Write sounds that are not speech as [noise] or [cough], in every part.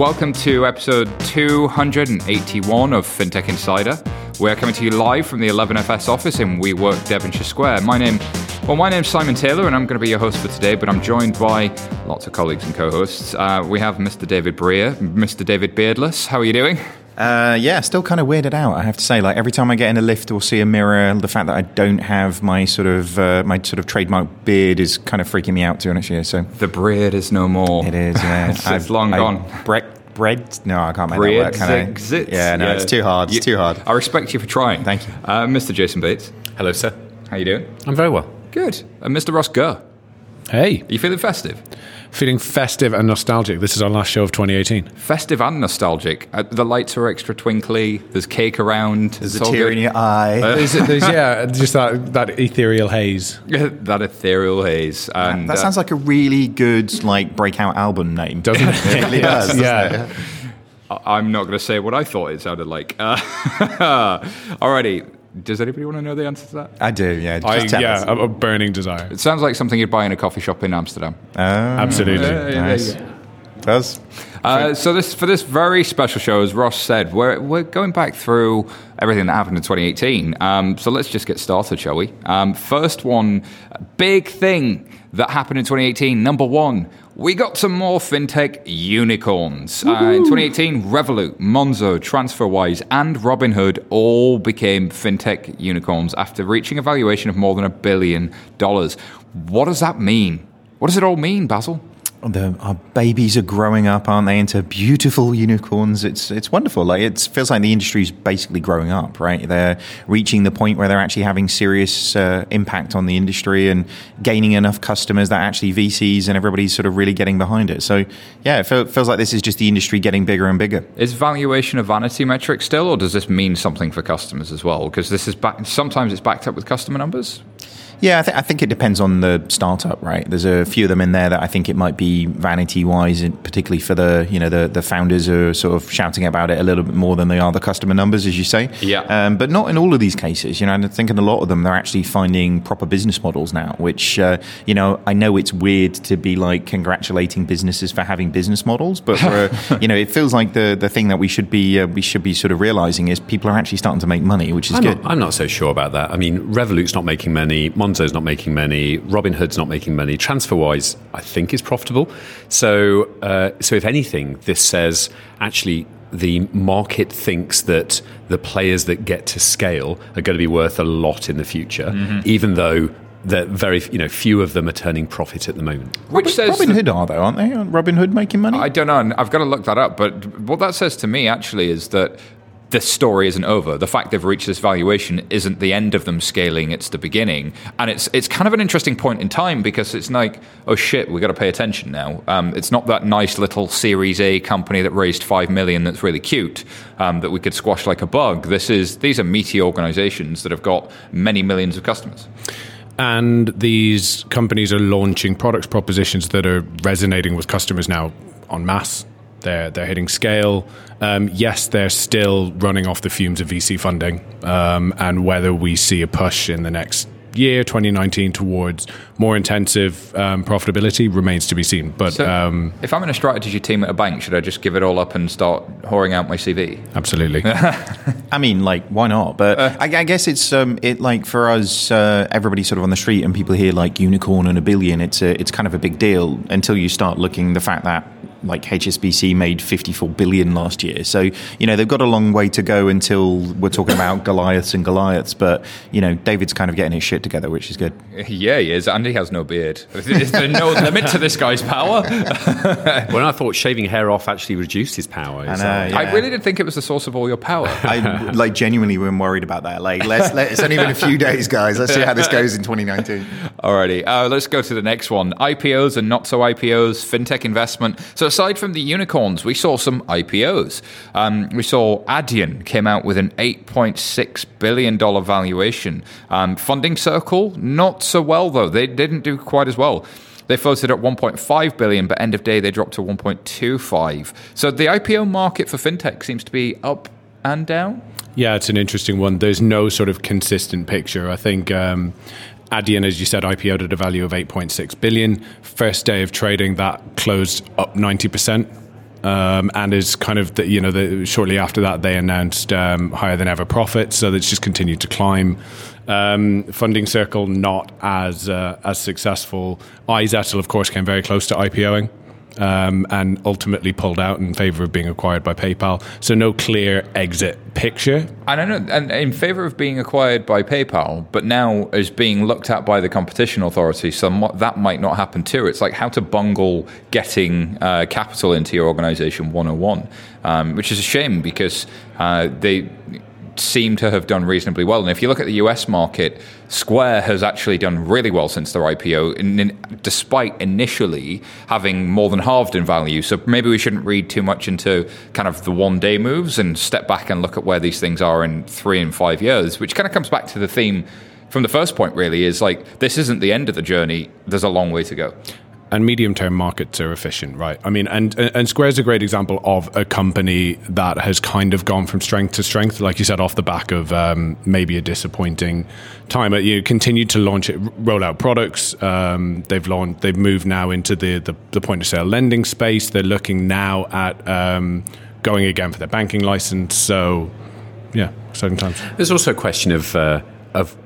Welcome to episode 281 of FinTech Insider. We're coming to you live from the 11FS office in WeWork Devonshire Square. My name, well, my name's Simon Taylor, and I'm going to be your host for today. But I'm joined by lots of colleagues and co-hosts. Uh, we have Mr. David Brear, Mr. David Beardless. How are you doing? Uh, yeah, still kind of weirded out. I have to say, like every time I get in a lift or see a mirror, the fact that I don't have my sort of uh, my sort of trademark beard is kind of freaking me out. To be honest, yeah. So the beard is no more. It is. Yeah, [laughs] it's, it's long I, gone. Bre- bread? No, I can't make bread that work. Can zits. Yeah, no, yeah. it's too hard. It's you, too hard. I respect you for trying. Thank you, uh, Mr. Jason Bates. Hello, sir. How you doing? I'm very well. Good. And Mr. Ross Gurr. Hey. Are you feeling festive? Feeling festive and nostalgic. This is our last show of 2018. Festive and nostalgic. Uh, the lights are extra twinkly. There's cake around. There's a tear good. in your eye. Uh, there's, there's, yeah, [laughs] just that, that ethereal haze. [laughs] that ethereal haze. And, that, that sounds uh, like a really good like breakout album name, doesn't it? [laughs] it really does. Doesn't yeah. It? I'm not going to say what I thought it sounded like. Uh, alrighty. Does anybody want to know the answer to that? I do, yeah. I, yeah, a, a, burning desire. It sounds like something you'd buy in a coffee shop in Amsterdam. Oh, Absolutely. Uh, nice. Does. Uh, so this for this very special show, as Ross said, we're we're going back through everything that happened in 2018. Um, so let's just get started, shall we? Um, first one, big thing that happened in 2018. Number one, we got some more fintech unicorns. Uh, in 2018, Revolut, Monzo, TransferWise, and Robinhood all became fintech unicorns after reaching a valuation of more than a billion dollars. What does that mean? What does it all mean, Basil? The our babies are growing up, aren't they, into beautiful unicorns? It's it's wonderful. Like it feels like the industry is basically growing up, right? They're reaching the point where they're actually having serious uh, impact on the industry and gaining enough customers that actually VCs and everybody's sort of really getting behind it. So yeah, it feels like this is just the industry getting bigger and bigger. Is valuation a vanity metric still, or does this mean something for customers as well? Because this is back, sometimes it's backed up with customer numbers. Yeah, I, th- I, think it depends on the startup, right? There's a few of them in there that I think it might be vanity wise, particularly for the you know the the founders are sort of shouting about it a little bit more than they are the customer numbers, as you say. Yeah. Um, but not in all of these cases. You know, I think in a lot of them they're actually finding proper business models now. Which uh, you know, I know it's weird to be like congratulating businesses for having business models, but [laughs] you know, it feels like the the thing that we should be uh, we should be sort of realizing is people are actually starting to make money, which is I'm good. Not, I'm not so sure about that. I mean, Revolut's not making money. Monzo's not making money. Robinhood's not making money. TransferWise, I think, is profitable. So, uh, so if anything, this says actually the market thinks that the players that get to scale are going to be worth a lot in the future, mm-hmm. even though that very you know few of them are turning profit at the moment. Which Robin, says Robin Hood are they, aren't they? Robin Hood making money? I don't know. I've got to look that up. But what that says to me actually is that this story isn't over. The fact they've reached this valuation isn't the end of them scaling; it's the beginning. And it's it's kind of an interesting point in time because it's like, oh shit, we got to pay attention now. Um, it's not that nice little Series A company that raised five million that's really cute um, that we could squash like a bug. This is these are meaty organizations that have got many millions of customers. And these companies are launching products propositions that are resonating with customers now en masse they're they're hitting scale. Um, yes, they're still running off the fumes of VC funding, um, and whether we see a push in the next year, 2019, towards more intensive um, profitability remains to be seen. But so um, if I'm in a strategy team at a bank, should I just give it all up and start whoring out my CV? Absolutely. [laughs] I mean, like, why not? But uh, I, I, guess it's um, it like for us, uh, everybody sort of on the street, and people hear like unicorn and a billion. It's a, it's kind of a big deal until you start looking the fact that like HSBC made 54 billion last year. So, you know, they've got a long way to go until we're talking about [laughs] Goliaths and Goliaths. But, you know, David's kind of getting his shit together, which is good. [laughs] Yeah, he is. Andy has no beard. Is there no [laughs] limit to this guy's power? when I thought shaving hair off actually reduced his power. I, know, yeah. I really did think it was the source of all your power. I, like, genuinely, we're worried about that. Like, let's, let, it's only been a few days, guys. Let's see how this goes in 2019. Alrighty. Uh, let's go to the next one. IPOs and not so IPOs, fintech investment. So aside from the unicorns, we saw some IPOs. Um, we saw Adyen came out with an $8.6 billion valuation. Um, Funding Circle, not so well, though. They didn't do quite as well. They floated at 1.5 billion, but end of day they dropped to 1.25. So the IPO market for fintech seems to be up and down. Yeah, it's an interesting one. There's no sort of consistent picture. I think um, Adyen, as you said, IPO'd at a value of 8.6 billion. First day of trading, that closed up 90%. Um, and is kind of the, you know the, shortly after that they announced um, higher than ever profits, so it's just continued to climb. Um, funding Circle not as uh, as successful. iZettle, of course, came very close to IPOing um, and ultimately pulled out in favor of being acquired by PayPal. So no clear exit picture. And I know, and in favor of being acquired by PayPal, but now is being looked at by the competition authority. So that might not happen too. It's like how to bungle getting uh, capital into your organization 101, um, which is a shame because uh, they seem to have done reasonably well. And if you look at the US market, Square has actually done really well since their IPO, in, in, despite initially having more than halved in value. So maybe we shouldn't read too much into kind of the one day moves and step back and look at where these things are in three and five years, which kind of comes back to the theme from the first point, really, is like this isn't the end of the journey, there's a long way to go and medium term markets are efficient, right? I mean, and and Square is a great example of a company that has kind of gone from strength to strength, like you said, off the back of um, maybe a disappointing time. You continued to launch it, roll out products. Um, they've launched, they've moved now into the, the, the point of sale lending space. They're looking now at um, going again for their banking license. So, yeah, exciting times. There's also a question of uh, of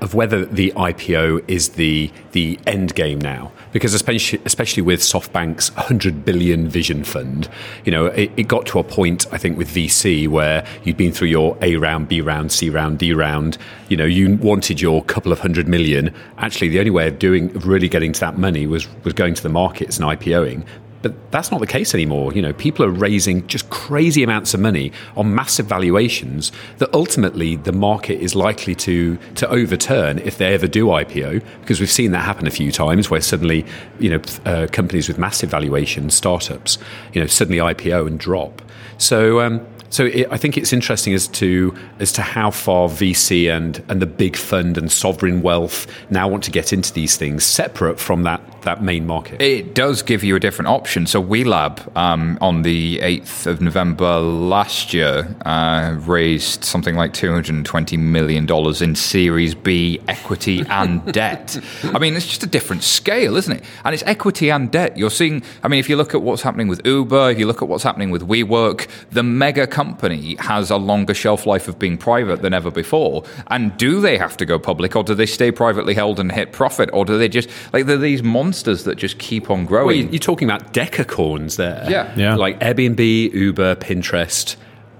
of whether the IPO is the the end game now, because especially especially with SoftBank's 100 billion vision fund, you know, it, it, got to a point I think with VC where you'd been through your A round, B round, C round, D round. You know, you wanted your couple of hundred million. Actually, the only way of doing of really getting to that money was was going to the markets and IPOing. But that's not the case anymore. You know, people are raising just crazy amounts of money on massive valuations that ultimately the market is likely to to overturn if they ever do IPO. Because we've seen that happen a few times, where suddenly, you know, uh, companies with massive valuations, startups, you know, suddenly IPO and drop. So. Um, so it, I think it's interesting as to as to how far VC and and the big fund and sovereign wealth now want to get into these things separate from that that main market. It does give you a different option. So WeLab um, on the eighth of November last year uh, raised something like two hundred and twenty million dollars in Series B equity [laughs] and debt. I mean, it's just a different scale, isn't it? And it's equity and debt. You're seeing. I mean, if you look at what's happening with Uber, if you look at what's happening with WeWork, the mega company has a longer shelf life of being private than ever before. And do they have to go public, or do they stay privately held and hit profit, or do they just like they're these monsters that just keep on growing? Well, you're talking about decacorns there, yeah, yeah, like Airbnb, Uber, Pinterest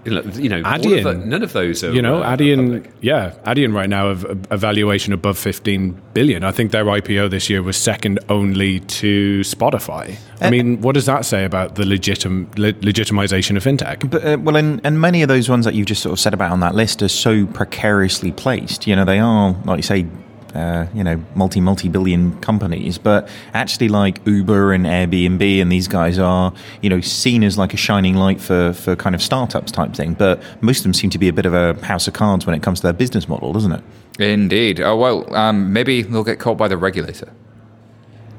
you know, Adyen, of the, none of those are. You know, uh, Adyen, yeah, Adyen right now have a valuation above 15 billion. I think their IPO this year was second only to Spotify. I uh, mean, what does that say about the legitim, le- legitimization of fintech? But, uh, well, and, and many of those ones that you've just sort of said about on that list are so precariously placed. You know, they are, like you say, uh, you know, multi multi billion companies, but actually like Uber and Airbnb and these guys are, you know, seen as like a shining light for for kind of startups type thing. But most of them seem to be a bit of a house of cards when it comes to their business model, doesn't it? Indeed. Oh well, um, maybe they'll get caught by the regulator.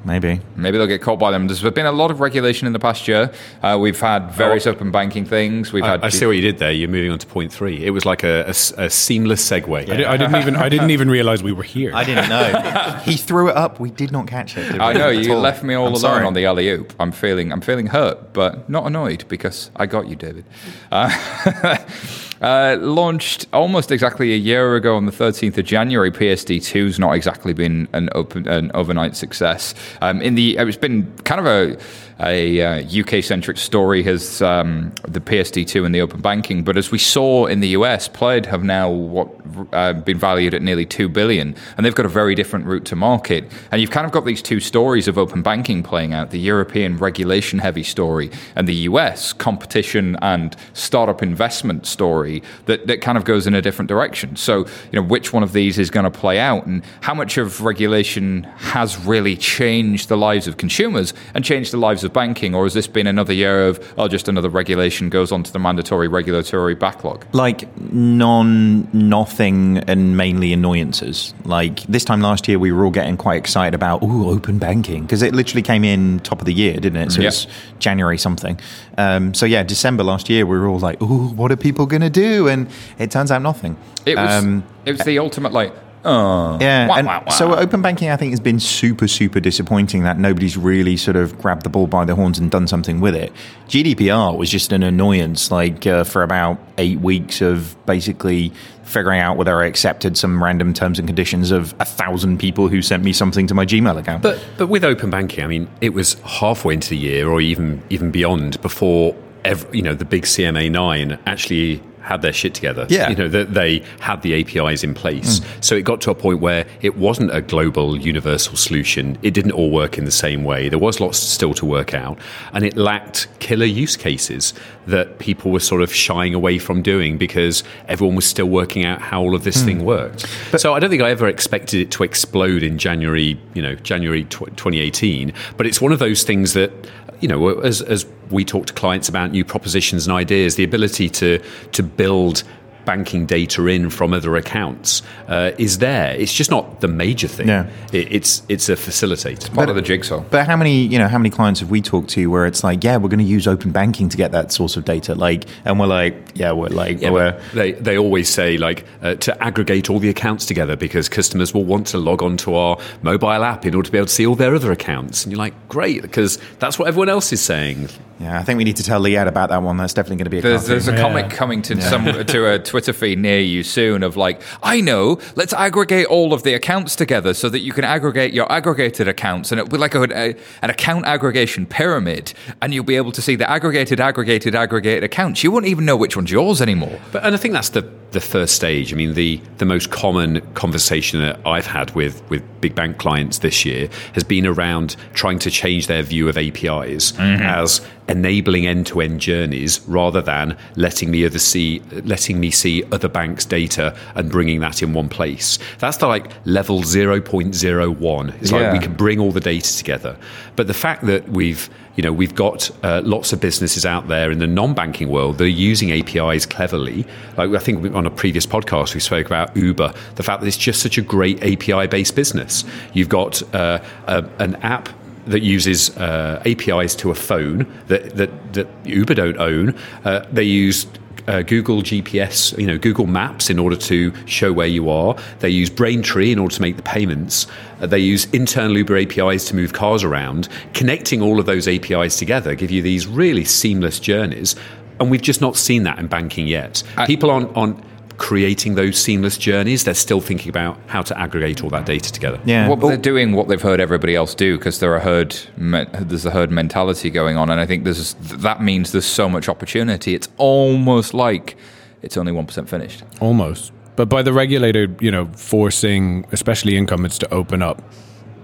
Maybe. Maybe they'll get caught by them. There's been a lot of regulation in the past year. Uh, we've had various oh. open banking things. We've I, had. I see what you did there. You're moving on to point three. It was like a, a, a seamless segue. Yeah. I, did, not even. I didn't even realize we were here. I didn't know. he threw it up. We did not catch it. I know you left me all I'm alone sorry. on the alley oop. I'm feeling. I'm feeling hurt, but not annoyed because I got you, David. Uh, [laughs] Uh, launched almost exactly a year ago on the 13th of January. PSD2's not exactly been an open, an overnight success. Um, in the, it's been kind of a a uh, UK centric story has um, the PSD2 and the open banking. But as we saw in the US, Plaid have now what uh, been valued at nearly two billion, and they've got a very different route to market. And you've kind of got these two stories of open banking playing out: the European regulation heavy story, and the US competition and startup investment story that, that kind of goes in a different direction. So you know which one of these is going to play out, and how much of regulation has really changed the lives of consumers and changed the lives of of banking, or has this been another year of, oh, just another regulation goes onto the mandatory regulatory backlog? Like non, nothing, and mainly annoyances. Like this time last year, we were all getting quite excited about, oh, open banking, because it literally came in top of the year, didn't it? So yep. it's January something. Um, so yeah, December last year, we were all like, oh, what are people going to do? And it turns out nothing. It was, um, it was the ultimate, like, Yeah, Wah, wah, wah. so open banking, I think, has been super, super disappointing that nobody's really sort of grabbed the ball by the horns and done something with it. GDPR was just an annoyance, like uh, for about eight weeks of basically figuring out whether I accepted some random terms and conditions of a thousand people who sent me something to my Gmail account. But but with open banking, I mean, it was halfway into the year, or even even beyond, before ev you know the big CMA nine actually had their shit together. Yeah. you know that they had the APIs in place. Mm. So it got to a point where it wasn't a global universal solution. It didn't all work in the same way. There was lots still to work out, and it lacked killer use cases that people were sort of shying away from doing because everyone was still working out how all of this mm. thing worked. so I don't think I ever expected it to explode in January, you know, January tw- 2018. But it's one of those things that, you know, as as we talk to clients about new propositions and ideas, the ability to to build banking data in from other accounts uh, is there. It's just not the major thing. Yeah. It, it's it's a facilitator. Part of the jigsaw. But how many, you know, how many clients have we talked to where it's like, yeah, we're going to use open banking to get that source of data, like, and we're like, yeah, we're like, Yeah, we're, they they always say like uh, to aggregate all the accounts together because customers will want to log on to our mobile app in order to be able to see all their other accounts, and you're like, great, because that's what everyone else is saying. yeah, I think we need to tell Liad about that one. That's definitely going to be a There's, there's a comic coming to some to a Twitter [laughs] feed near you soon of like, I know, let's aggregate all of the accounts together so that you can aggregate your aggregated accounts, and it'll be like a, a- an account aggregation pyramid, and you'll be able to see the aggregated, aggregated, aggregated accounts. You won't even know which one's yours anymore. But and I think that's the the first stage. I mean, the the most common conversation that I've had with with big bank clients this year has been around trying to change their view of APIs mm-hmm. as enabling end-to-end journeys rather than letting me other see letting me see other banks' data and bringing that in one place. That's the like level 0.01. It's like we can bring all the data together. But the fact that we've you know we've got uh, lots of businesses out there in the non-banking world that are using APIs cleverly. Like I think on a previous podcast we spoke about Uber, the fact that it's just such a great API-based business. You've got uh, a, an app that uses uh, APIs to a phone that, that, that Uber don't own. Uh, they use uh, Google GPS, you know, Google Maps in order to show where you are. They use Braintree in order to make the payments. Uh, they use internal Uber APIs to move cars around. Connecting all of those APIs together give you these really seamless journeys. And we've just not seen that in banking yet. People on on creating those seamless journeys. They're still thinking about how to aggregate all that data together. yeah. Well, they're doing what they've heard everybody else do because there are herd. Me- there's a herd mentality going on, and I think there's that means there's so much opportunity. It's almost like it's only one percent finished. Almost. But by the regulator, you know, forcing especially incumbents to open up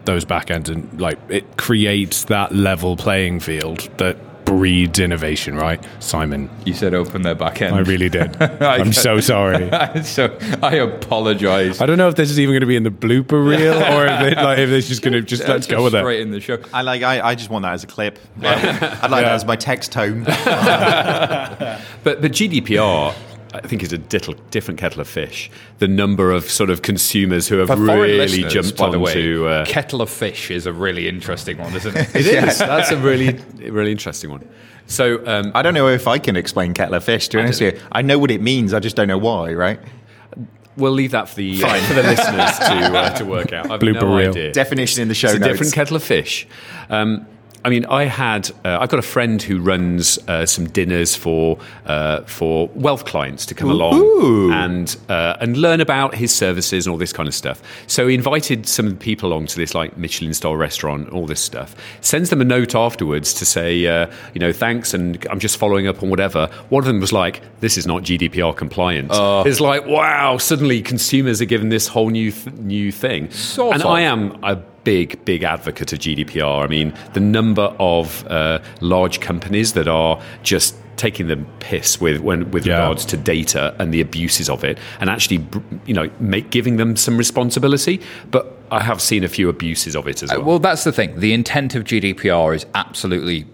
those backends and like it creates that level playing field that breeds innovation, right? Simon, You said open their back end. I really did. [laughs] I I'm get- so [laughs] sorry. so I apologize. I don't know if this is even going to be in the blooper reel [laughs] or if, it, like, if it's just going to just let's go with it. Straight in the show. I like. I, I just want that as a clip. I'd like that as my text tone. But but GDPR, I think, is a dittle, different kettle of fish. The number of sort of consumers who have For really jumped by the way, onto. Uh, kettle of fish is a really interesting one, isn't it? [laughs] it is. [laughs] That's a really really interesting one. So um, I don't know if I can explain kettle of fish. To be honest with you, I know what it means. I just don't know why. Right? we'll leave that for the uh, for the listeners to uh, to work out. I've Blooper no reel. idea. Definition in the show it's a notes. different kettle of fish. Um, I mean, I had uh, I've got a friend who runs uh, some dinners for uh, for wealth clients to come along and uh, and learn about his services and all this kind of stuff. So he invited some people along to this like Michelin star restaurant, all this stuff. Sends them a note afterwards to say, uh, you know, thanks, and I'm just following up on whatever. One of them was like, "This is not GDPR compliant." It's like, wow, suddenly consumers are given this whole new th- new thing, Sort and of. I am a big, big advocate of GDPR. I mean, the number of uh, large companies that are just taking the piss with when, with Yeah. regards to data and the abuses of it, and actually, you know, make giving them some responsibility. But I have seen a few abuses of it as Uh, well. well, that's the thing. The intent of GDPR is absolutely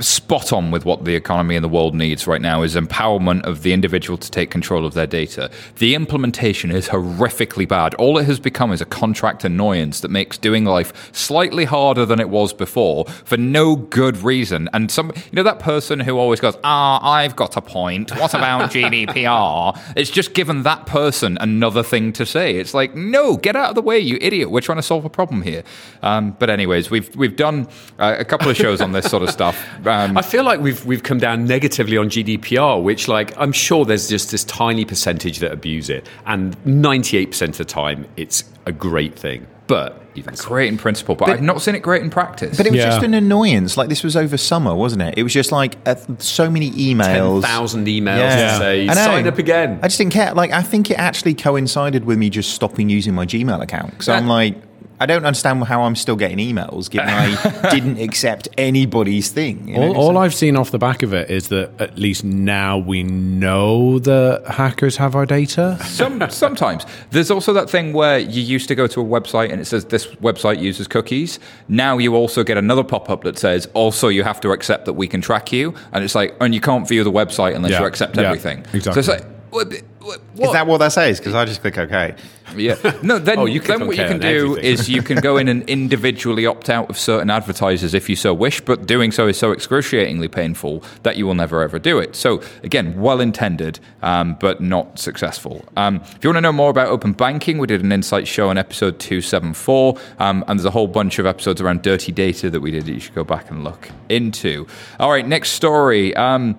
spot on with what the economy and the world needs right now is empowerment of the individual to take control of their data. The implementation is horrifically bad. All it has become is a contract annoyance that makes doing life slightly harder than it was before for no good reason. And some, you know, that person who always goes, "Ah, I've got a point. What about [laughs] GDPR?" It's just given that person another thing to say. It's like, no, get out of the way, you idiot. We're trying to solve a problem here. Um, but anyways, we've we've done uh, a couple of shows on this sort of stuff. [laughs] Um, I feel like we've we've come down negatively on GDPR, which like I'm sure there's just this tiny percentage that abuse it, and 98% of the time it's a great thing. But even so, great in principle, but, I've not seen it great in practice. But it was Yeah. just an annoyance. Like this was over summer, wasn't it? It was just like uh, so many emails. 10,000 emails Yeah. to say I know. sign up again. I just didn't care. Like I think it actually coincided with me just stopping using my Gmail account. So I'm like, I don't understand how I'm still getting emails, given I [laughs] didn't accept anybody's thing. you know? All, all I've seen off the back of it is that at least now we know that hackers have our data. Some, sometimes there's also that thing where you used to go to a website and it says this website uses cookies. Now you also get another pop-up that says also you have to accept that we can track you, and it's like and you can't view the website unless Yeah. you accept Yeah, everything. exactly. So it's like. What, what, Is that what that says? Because I just click OK. Yeah. No, [laughs] then, Oh, you then on what you can do everything. is you can go in and individually opt out of certain advertisers if you so wish, but doing so is so excruciatingly painful that you will never ever do it. So, again, well intended, um, but not successful. Um, if you want to know more about open banking, we did an insight show on episode 274, um, and there's a whole bunch of episodes around dirty data that we did that you should go back and look into. All right, next story. Um,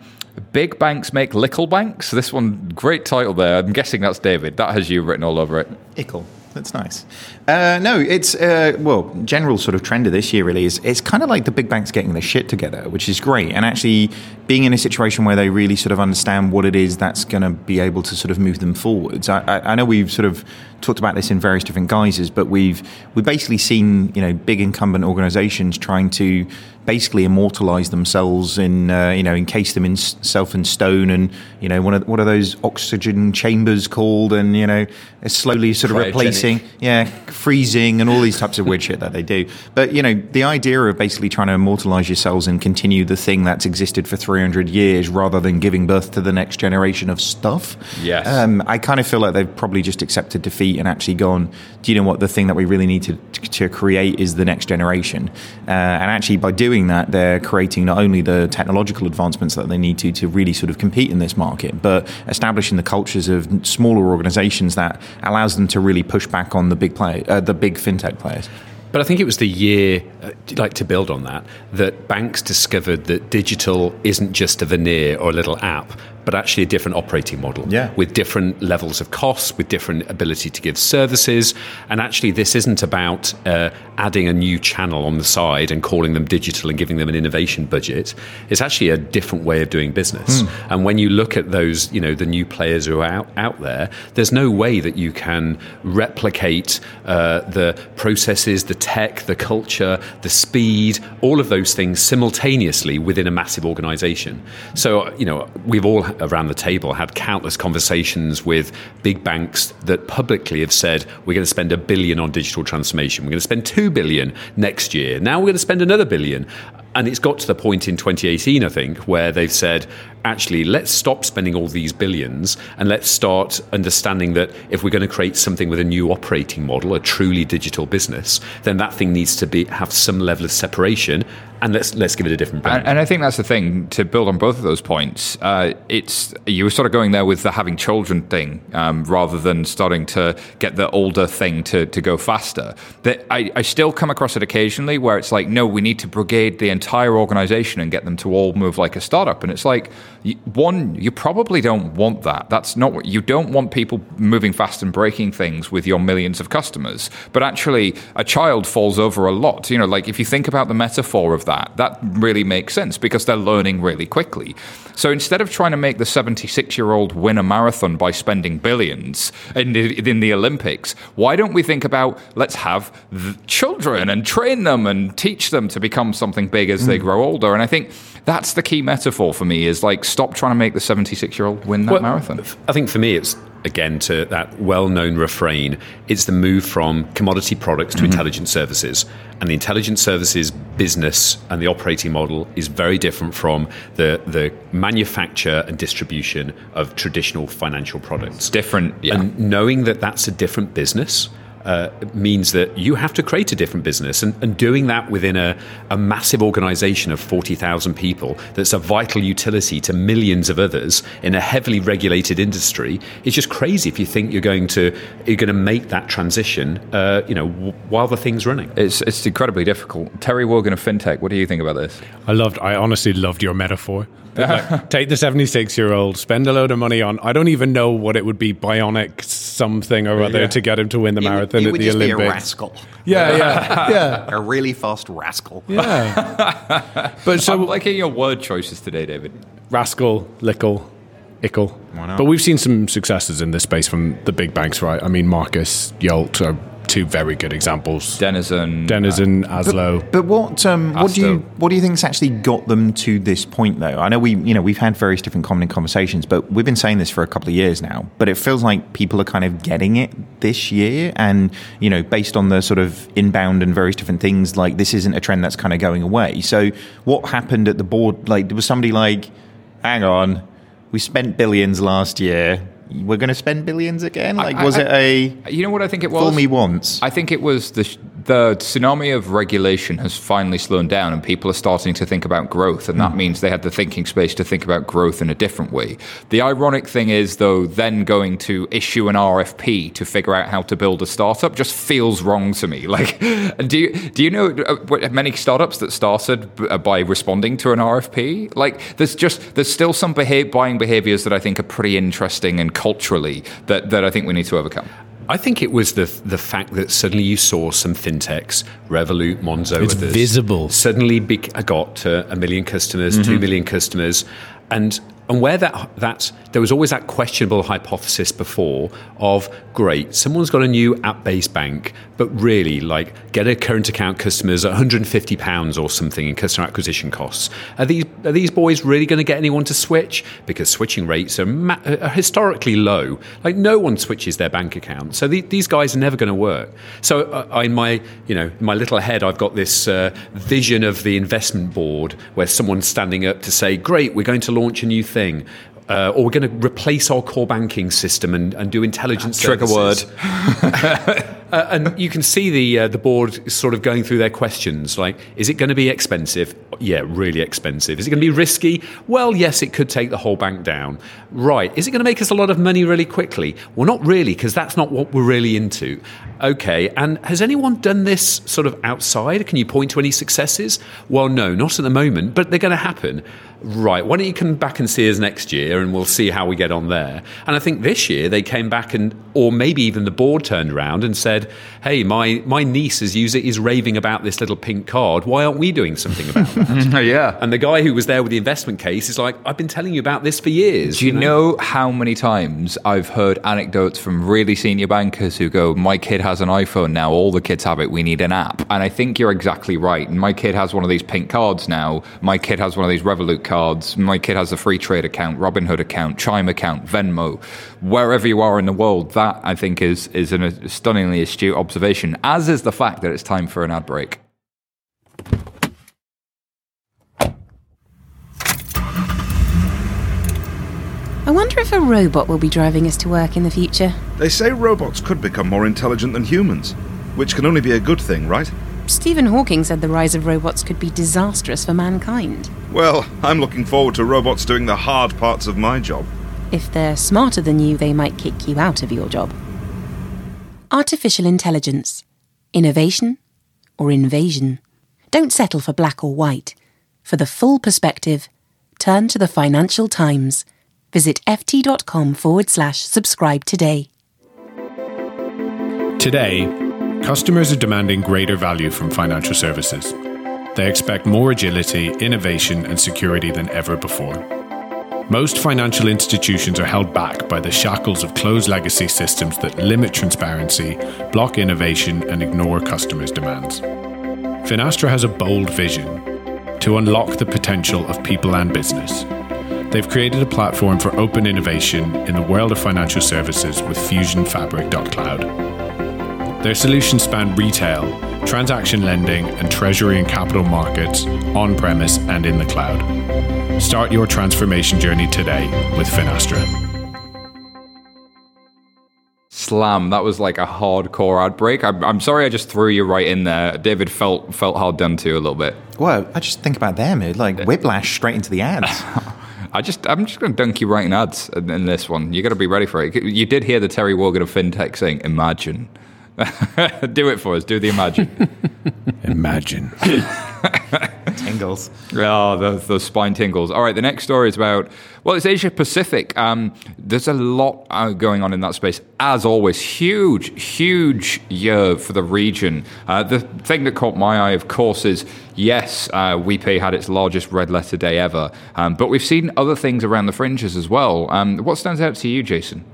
Big banks make little banks. This one, great title there. I'm guessing that's David. That has you written all over it. Ickle. That's nice. Uh, no, it's uh, well, general sort of trend of this year really is it's kind of like the big banks getting their shit together, which is great, and actually being in a situation where they really sort of understand what it is that's going to be able to sort of move them forwards. I, I, I know we've sort of talked about this in various different guises, but we've we've basically seen you know big incumbent organisations trying to basically immortalize themselves in uh, you know encase them in s- self in stone and you know what are, what are those oxygen chambers called and you know it's slowly sort of Cryogenic. replacing yeah freezing and all these types of weird shit that they do. But you know the idea of basically trying to immortalize yourselves and continue the thing that's existed for 300 years rather than giving birth to the next generation of stuff Yes. um, I kind of feel like they've probably just accepted defeat and actually gone do you know what? The thing that we really need to, to create is the next generation. Uh, and actually by doing that they're creating not only the technological advancements that they need to to really sort of compete in this market but establishing the cultures of smaller organizations that allows them to really push back on the big play, uh, the big fintech players. But I think it was the year, uh, like to build on that, that banks discovered that digital isn't just a veneer or a little app, but actually a different operating model Yeah. with different levels of costs, with different ability to give services. And actually, this isn't about uh, adding a new channel on the side and calling them digital and giving them an innovation budget. It's actually a different way of doing business. And when you look at those, you know, the new players who are out, out there, there's no way that you can replicate uh, the processes, the tech, the culture, the speed, all of those things simultaneously within a massive organization. So, you know, we've all around the table had countless conversations with big banks that publicly have said, we're going to spend a billion on digital transformation. We're going to spend two billion next year. Now we're going to spend another billion. And it's got to the point in 2018, I think, where they've said, actually, let's stop spending all these billions and let's start understanding that if we're going to create something with a new operating model, a truly digital business, then that thing needs to be have some level of separation, and let's let's give it a different brand. And, and I think that's the thing to build on both of those points. Uh, it's you were sort of going there with the having children thing um, rather than starting to get the older thing to, to go faster. That I, I still come across it occasionally where it's like, no, we need to brigade the entire organization and get them to all move like a startup. And it's like, one, you probably don't want that. That's not what you don't want people moving fast and breaking things with your millions of customers. But actually, a child falls over a lot. You know, like if you think about the metaphor of that, that really makes sense because they're learning really quickly. So instead of trying to make the 76 year old win a marathon by spending billions in the, in the Olympics, why don't we think about let's have children and train them and teach them to become something big as they hmm. grow older? And I think that's the key metaphor for me is like stop trying to make the 76 year old win that Well, marathon. I think for me, it's again to that well-known refrain it's the move from commodity products to mm-hmm. intelligent services. And the intelligent services business and the operating model is very different from the the manufacture and distribution of traditional financial products. Different, yeah. and knowing that that's a different business uh, means that you have to create a different business. And, and doing that within a, a massive organization of 40,000 people that's a vital utility to millions of others in a heavily regulated industry is just crazy if you think you're going to, you're going to make that transition uh, you know, w- while the thing's running. It's, it's incredibly difficult. Terry Wogan of FinTech, what do you think about this? I loved. I honestly loved your metaphor. Like, [laughs] take the seventy-six-year-old, spend a load of money on. I don't even know what it would be, bionic something or other, Yeah. to get him to win the marathon it at would the just be a rascal. Yeah, yeah, [laughs] yeah, A really fast rascal. yeah. [laughs] But so I'm liking your word choices today, David. rascal, lickle, ickle. not? But we've seen some successes in this space from the big banks, right? I mean, Marcus, Yolt are two very good examples. Denizen. Denizen, Aslo. But what um, what do you what do you think's actually got them to this point though? I know we you know we've had various different common conversations, but we've been saying this for a couple of years now. But it feels like people are kind of getting it this year, and you know based on the sort of inbound and various different things, like this isn't a trend that's kind of going away. So what happened at the board? Like there was somebody like, hang on, we spent billions last year. We're going to spend billions again. Like I- was I- it a You know what I think it was? fool me once? I think it was the the tsunami of regulation has finally slowed down, and people are starting to think about growth, and that means they had the thinking space to think about growth in a different way. The ironic thing is, though, then going to issue an RFP to figure out how to build a startup just feels wrong to me. [laughs] Like, do you do you know uh, many startups that started uh, by responding to an RFP? Like, there's just there's still some behav- buying behaviors that I think are pretty interesting and culturally that that I think we need to overcome. I think it was the the fact that suddenly you saw some fintechs, Revolut, Monzo, It's others, visible. Suddenly bec- got to a million customers, two mm-hmm. million customers, and and where that that there was always that questionable hypothesis before of great, someone's got a new app-based bank, but really like get a current account customers at 150 pounds or something in customer acquisition costs. Are these are these boys really going to get anyone to switch? Because switching rates are, ma- are historically low. Like no one switches their bank account, so the, these guys are never going to work. So uh, in my you know in my little head, I've got this uh, vision of the investment board where someone's standing up to say, "Great, we're going to launch a new thing." Uh, or we're going to replace our core banking system and, and do intelligent Trigger services. [laughs] Uh, and you can see the uh, the board sort of going through their questions like is it going to be expensive? Yeah really expensive. Is it going to be risky? Well yes it could take the whole bank down. Right is it going to make us a lot of money really quickly? Well not really because that's not what we're really into. Okay and has anyone done this sort of outside? Can you point to any successes? Well no not at the moment but they're going to happen right why don't you come back and see us next year and we'll see how we get on there and i think this year they came back and or maybe even the board turned around and said hey my my niece is using is raving about this little pink card why aren't we doing something about [laughs] that yeah. and the guy who was there with the investment case is like i've been telling you about this for years Do you know how many times I've heard anecdotes from really senior bankers who go, My kid has an iPhone now, all the kids have it, we need an app. And I think you're exactly right. My kid has one of these pink cards now. My kid has one of these Revolut cards. My kid has a free trade account, Robinhood account, Chime account, Venmo. Wherever you are in the world, that I think is, is an, a stunningly astute observation, as is the fact that it's time for an ad break. I wonder if a robot will be driving us to work in the future. They say robots could become more intelligent than humans, which can only be a good thing, right? Stephen Hawking said the rise of robots could be disastrous for mankind. Well, I'm looking forward to robots doing the hard parts of my job. If they're smarter than you, they might kick you out of your job. Artificial intelligence. Innovation or invasion. Don't settle for black or white. For the full perspective, turn to the Financial Times. Visit ft.com forward slash subscribe today. Today, customers are demanding greater value from financial services. They expect more agility, innovation, and security than ever before. Most financial institutions are held back by the shackles of closed legacy systems that limit transparency, block innovation, and ignore customers' demands. Finastra has a bold vision to unlock the potential of people and business. They've created a platform for open innovation in the world of financial services with fusion FusionFabric.cloud. Their solutions span retail, transaction lending, and treasury and capital markets on premise and in the cloud. Start your transformation journey today with Finastra. Slam. That was like a hardcore ad break. I'm, I'm sorry I just threw you right in there. David felt felt hard done to a little bit. Well, I just think about them, it like whiplash straight into the ads. [laughs] I just, I'm just going to dunk you right in ads in, in this one. You got to be ready for it. You did hear the Terry Wogan of FinTech saying, "Imagine." [laughs] do it for us. Do the imagine. [laughs] Imagine. [laughs] Tingles. Oh, those, those spine tingles. All right, the next story is about, well, it's Asia Pacific. Um, there's a lot uh, going on in that space. As always, huge, huge year for the region. Uh, the thing that caught my eye, of course, is yes, uh, WePay had its largest red letter day ever, um, but we've seen other things around the fringes as well. Um, what stands out to you, Jason?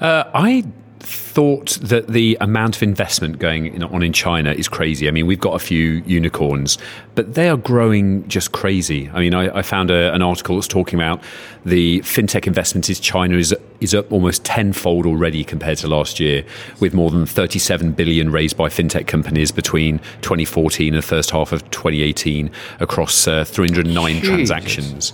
Uh, I thought that the amount of investment going on in China is crazy. I mean, we've got a few unicorns, but they are growing just crazy. I mean, I, I found a, an article that's talking about the fintech investment in China is is up almost tenfold already compared to last year, with more than 37 billion raised by fintech companies between 2014 and the first half of 2018 across uh, 309 Jesus. transactions.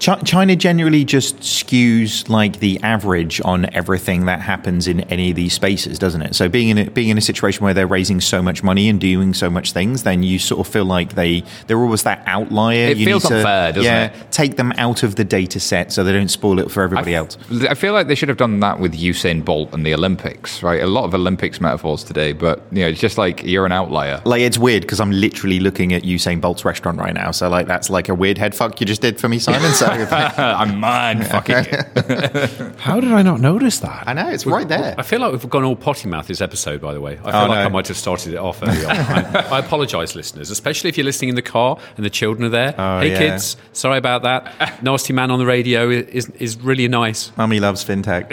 Chi- China generally just skews like the average on everything that happens in any of these spaces, doesn't it? So being in a, being in a situation where they're raising so much money and doing so much things, then you sort of feel like they they're always that outlier. It you feels need to, unfair, doesn't yeah, it? take them out of the data set so they don't spoil it for everybody else. I feel like they should have done that with Usain Bolt and the Olympics, right? A lot of Olympics metaphors today, but you know, it's just like you're an outlier. Like it's weird because I'm literally looking at Usain Bolt's restaurant right now. So like that's like a weird head fuck you just did for me, Simon. So [laughs] I'm mind fucking it. [laughs] How did I not notice that? I know it's right there. I feel like we've gone all potty mouth this episode, by the way. I feel Oh, like no. I might have started it off early on. [laughs] I, I apologise, listeners, especially if you're listening in the car and the children are there. Oh, hey, yeah. kids, sorry about that. Nasty man on the radio is, is really nice. Mummy loves fintech.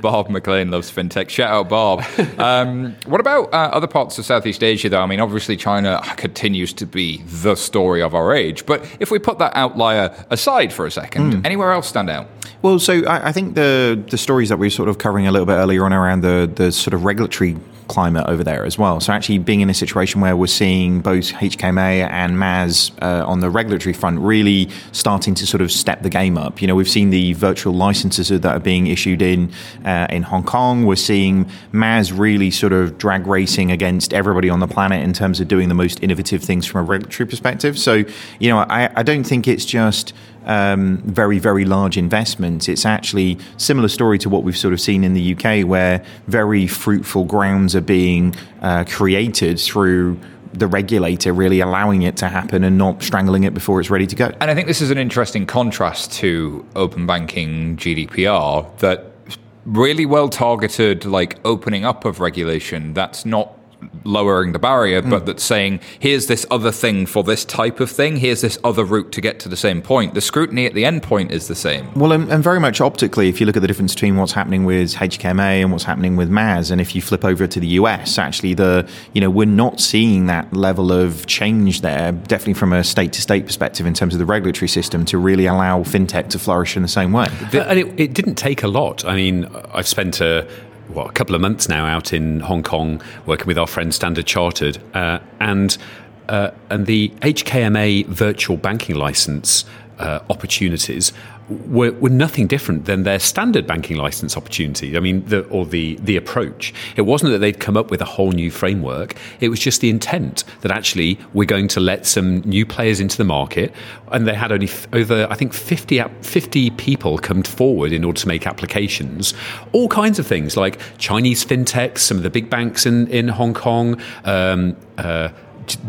Bob McLean loves fintech. Shout out, Bob. Um, what about uh, other parts of Southeast Asia, though? I mean, obviously, China continues to be the story of our age. But if we put that outlier aside for a second, hmm. anywhere else stand out? Well, so I, I think the the stories that we were sort of covering a little bit earlier on around the the sort of regulatory climate over there as well. So actually being in a situation where we're seeing both HKMA and MAS uh, on the regulatory front really starting to sort of step the game up. You know, we've seen the virtual licenses that are being issued in uh, in Hong Kong. We're seeing MAS really sort of drag racing against everybody on the planet in terms of doing the most innovative things from a regulatory perspective. So, you know, I, I don't think it's just um, very, very large investments. It's actually similar story to what we've sort of seen in the UK, where very fruitful grounds are being uh, created through the regulator really allowing it to happen and not strangling it before it's ready to go. And I think this is an interesting contrast to open banking GDPR that really well targeted, like opening up of regulation that's not lowering the barrier, but mm. that's saying, here's this other thing for this type of thing, here's this other route to get to the same point. The scrutiny at the end point is the same. Well, and, and very much optically, if you look at the difference between what's happening with HKMA and what's happening with MAS, and if you flip over to the US, actually, the you know we're not seeing that level of change there. Definitely from a state to state perspective in terms of the regulatory system to really allow fintech to flourish in the same way. and it, it didn't take a lot. I mean, I've spent a, what, a couple of months now out in Hong Kong working with our friend Standard Chartered, uh, and uh, and the HKMA virtual banking license uh, opportunities were, were nothing different than their standard banking license opportunity. I mean, the, or the the approach. It wasn't that they'd come up with a whole new framework. It was just the intent that actually we're going to let some new players into the market, and they had only f- over I think 50, 50 people come forward in order to make applications. All kinds of things like Chinese fintechs, some of the big banks in in Hong Kong. Um, uh,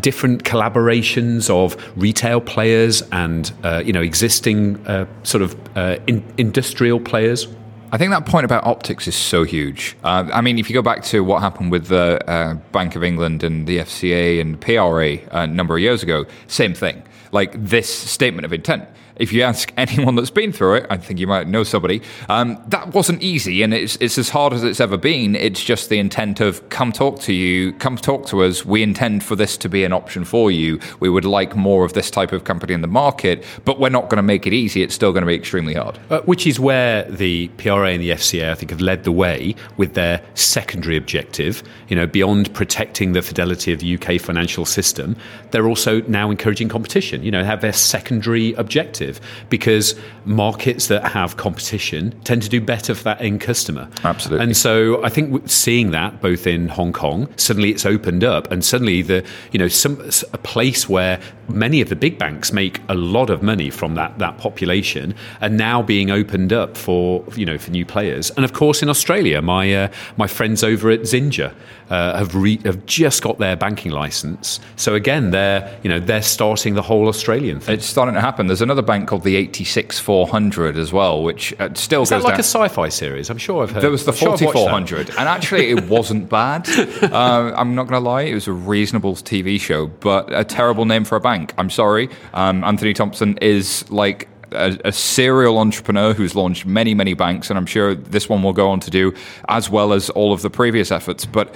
different collaborations of retail players and uh, you know existing uh, sort of uh, in, industrial players. I think that point about optics is so huge. Uh, I mean, if you go back to what happened with the uh, Bank of England and the FCA and PRA a number of years ago, same thing. Like this statement of intent. If you ask anyone that's been through it, I think you might know somebody. Um, that wasn't easy, and it's it's as hard as it's ever been. It's just the intent of come talk to you, come talk to us. We intend for this to be an option for you. We would like more of this type of company in the market, but we're not going to make it easy. It's still going to be extremely hard. Uh, which is where the PRA and the FCA, I think, have led the way with their secondary objective. You know, beyond protecting the fidelity of the UK financial system, they're also now encouraging competition. You know, have their secondary objective because markets that have competition tend to do better for that end customer. Absolutely. And so I think seeing that both in Hong Kong, suddenly it's opened up, and suddenly the you know some a place where many of the big banks make a lot of money from that that population, are now being opened up for you know for new players. And of course, in Australia, my uh, my friends over at Xinja uh, have re- have just got their banking license. So again, they're you know they're starting the whole Australian thing. It's starting to happen. There's another bank called the 86400 as well, which uh, still Is that like down. a sci-fi series? I'm sure I've heard. There was the I'm sure I've 4400, and actually, it wasn't bad. [laughs] Uh, I'm not going to lie, it was a reasonable TV show, but a terrible name for a bank. I'm sorry. Um, Anthony Thompson is like a, a serial entrepreneur who's launched many, many banks, and I'm sure this one will go on to do as well as all of the previous efforts. But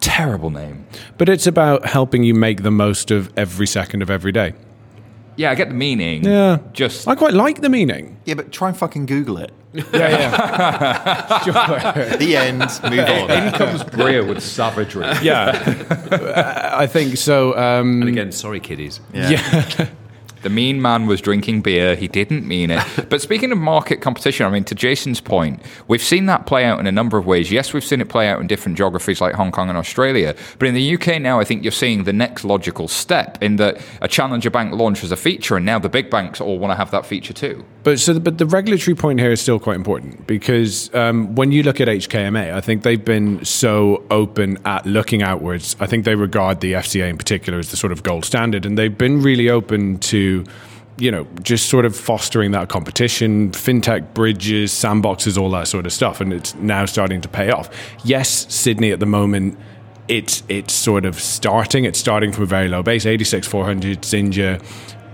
terrible name. But it's about helping you make the most of every second of every day. Yeah, I get the meaning. Yeah. Just I quite like the meaning. Yeah, but try and fucking Google it. Yeah, yeah. [laughs] sure. The end. Move on. [laughs] in comes Brear with savagery. Yeah. [laughs] I think so. Um, And again, sorry, kiddies. yeah. The mean man was drinking beer. He didn't mean it. [laughs] But speaking of market competition, I mean, to Jason's point, we've seen that play out in a number of ways. Yes, we've seen it play out in different geographies like Hong Kong and Australia. But in the UK now, I think you're seeing the next logical step in that a challenger bank launches a feature, and now the big banks all want to have that feature too. But so, but the regulatory point here is still quite important because um, when you look at HKMA, I think they've been so open at looking outwards. I think they regard the FCA in particular as the sort of gold standard, and they've been really open to. You know, just sort of fostering that competition, fintech bridges, sandboxes, all that sort of stuff, and it's now starting to pay off. Yes, Sydney at the moment, it's it's sort of starting. It's starting from a very low base, eighty six four hundred Xinja.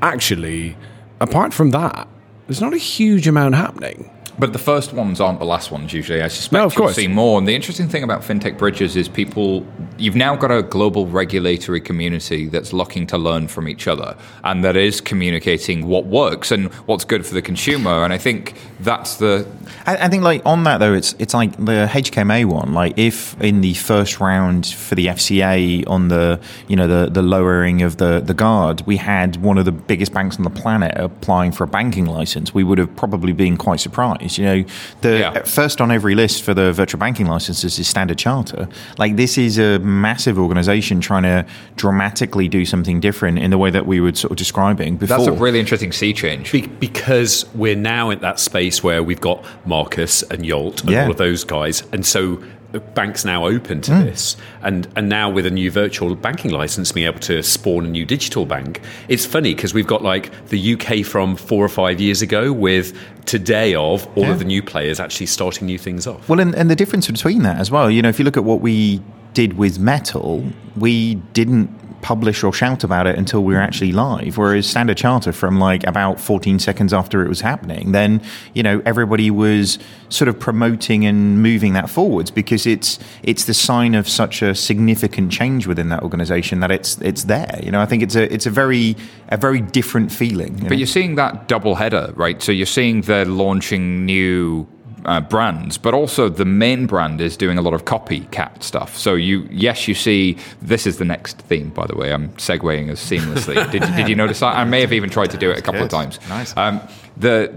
Actually, apart from that, there's not a huge amount happening. But the first ones aren't the last ones usually. I suspect No, of you'll course. see more. And the interesting thing about fintech bridges is people, you've now got a global regulatory community that's looking to learn from each other and that is communicating what works and what's good for the consumer. And I think that's the. I, I think like on that though, it's it's like the HKMA one. Like if in the first round for the FCA on the you know the the lowering of the the guard, we had one of the biggest banks on the planet applying for a banking license, we would have probably been quite surprised. You know, the Yeah. first on every list for the virtual banking licenses is Standard Charter. Like this is a massive organisation trying to dramatically do something different in the way that we were sort of describing before. That's a really interesting sea change. Be- because we're now in that space where we've got Marcus and Yolt and Yeah. all of those guys, and so the bank's now open to Hmm. this, and and now with a new virtual banking license, being able to spawn a new digital bank. It's funny because we've got like the UK from four or five years ago with today of all Yeah. of the new players actually starting new things off. Well, and, and the difference between that as well, you know, if you look at what we did with Mettle, we didn't publish or shout about it until we were actually live. Whereas Standard Charter, from like about 14 seconds after it was happening, then, you know, everybody was sort of promoting and moving that forwards because it's it's the sign of such a significant change within that organization that it's it's there. You know, I think it's a it's a very a very different feeling. you know? But you're seeing that double header, right? So you're seeing they're launching new uh, brands, but also the main brand is doing a lot of copycat stuff. So you, yes, you see, this is the next theme, by the way. I'm segueing as seamlessly. [laughs] did, you- did you notice that? I may have even tried to do it a couple of times. Nice. Um, the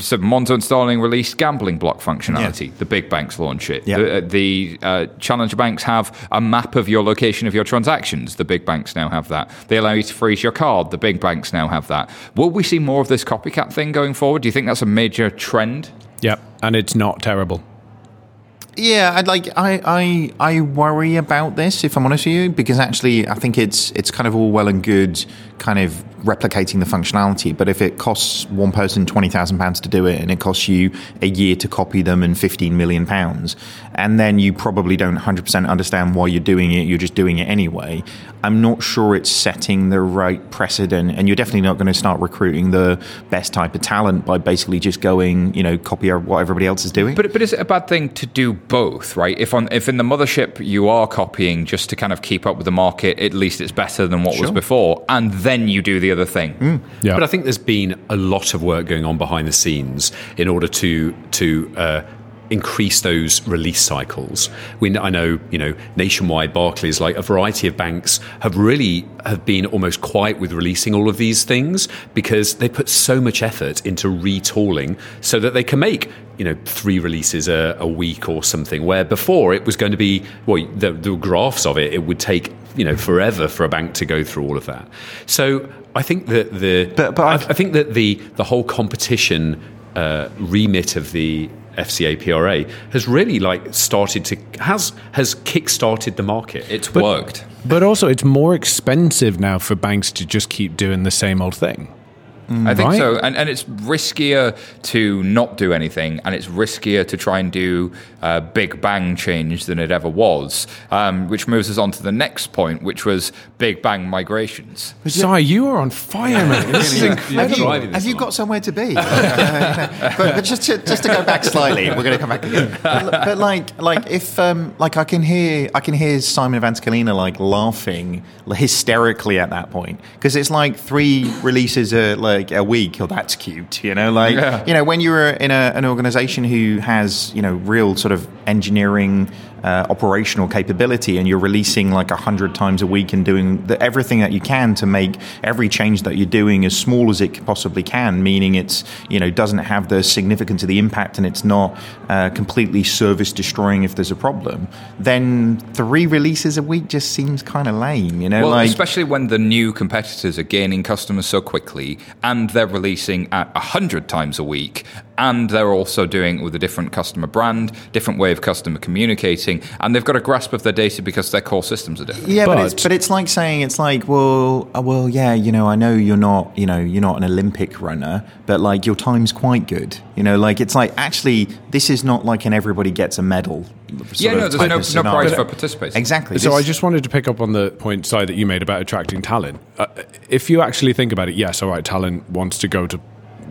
so Monzo and Starling released gambling block functionality. The big banks launch it. Yeah. The, the uh, challenger banks have a map of your location of your transactions. The big banks now have that. They allow you to freeze your card. The big banks now have that. Will we see more of this copycat thing going forward? Do you think that's a major trend? Yep, and it's not terrible. Yeah, I'd like I, I I worry about this if I'm honest with you because actually I think it's it's kind of all well and good kind of replicating the functionality, but if it costs one person twenty thousand pounds to do it and it costs you a year to copy them and fifteen million pounds, and then you probably don't hundred percent understand why you're doing it, you're just doing it anyway. I'm not sure it's setting the right precedent, and you're definitely not going to start recruiting the best type of talent by basically just going, you know, copy what everybody else is doing. But but is it a bad thing to do both? Right? If on if in the mothership you are copying just to kind of keep up with the market, at least it's better than what was before, and then you do the other thing. Yeah. But I think there's been a lot of work going on behind the scenes in order to to uh, increase those release cycles. We, I know, you know, nationwide, Barclays, like a variety of banks, have really have been almost quiet with releasing all of these things because they put so much effort into retooling so that they can make you know three releases a, a week or something. Where before it was going to be well, the, the graphs of it, it would take you know forever for a bank to go through all of that. So I think that the But- but I, I've- think that the the whole competition uh, remit of the FCA PRA has really like started to has has kick-started the market. It's worked. But also, it's more expensive now for banks to just keep doing the same old thing. I think Right. so, and and it's riskier to not do anything, and it's riskier to try and do a big bang change than it ever was. Um, which moves us on to the next point, which was big bang migrations. Sorry, you are on fire, [laughs] man. This is inc- have you, have you got somewhere to be? [laughs] [laughs] but, but just to, just to go back slightly, we're going to come back again. But, but like like if um, like I can hear I can hear Simon Vans-Colina like laughing hysterically at that point because it's like three releases a like a week. or that's cute, you know. Like Yeah. you know when you're in a, an organization who has you know real sort of engineering uh, operational capability and you're releasing like a hundred times a week and doing the, everything that you can to make every change that you're doing as small as it possibly can meaning it's you know doesn't have the significance of the impact and it's not uh, completely service destroying if there's a problem then three releases a week just seems kind of lame you know Well, like especially when the new competitors are gaining customers so quickly, and they're releasing at hundred times a week, and they're also doing it with a different customer brand, different way of customer communicating, and they've got a grasp of their data because their core systems are different. Yeah, but, But- it's but it's like saying it's like well, uh, well, yeah, you know, I know you're not, you know, you're not an Olympic runner, but like your time's quite good. You know, like it's like actually this is not like an everybody gets a medal. sort Yeah, no, there's no, no scenario. prize for participating. Exactly. So This- I just wanted to pick up on the point side that you made about attracting talent. Uh, if you actually think about it, yes, all right, talent wants to go to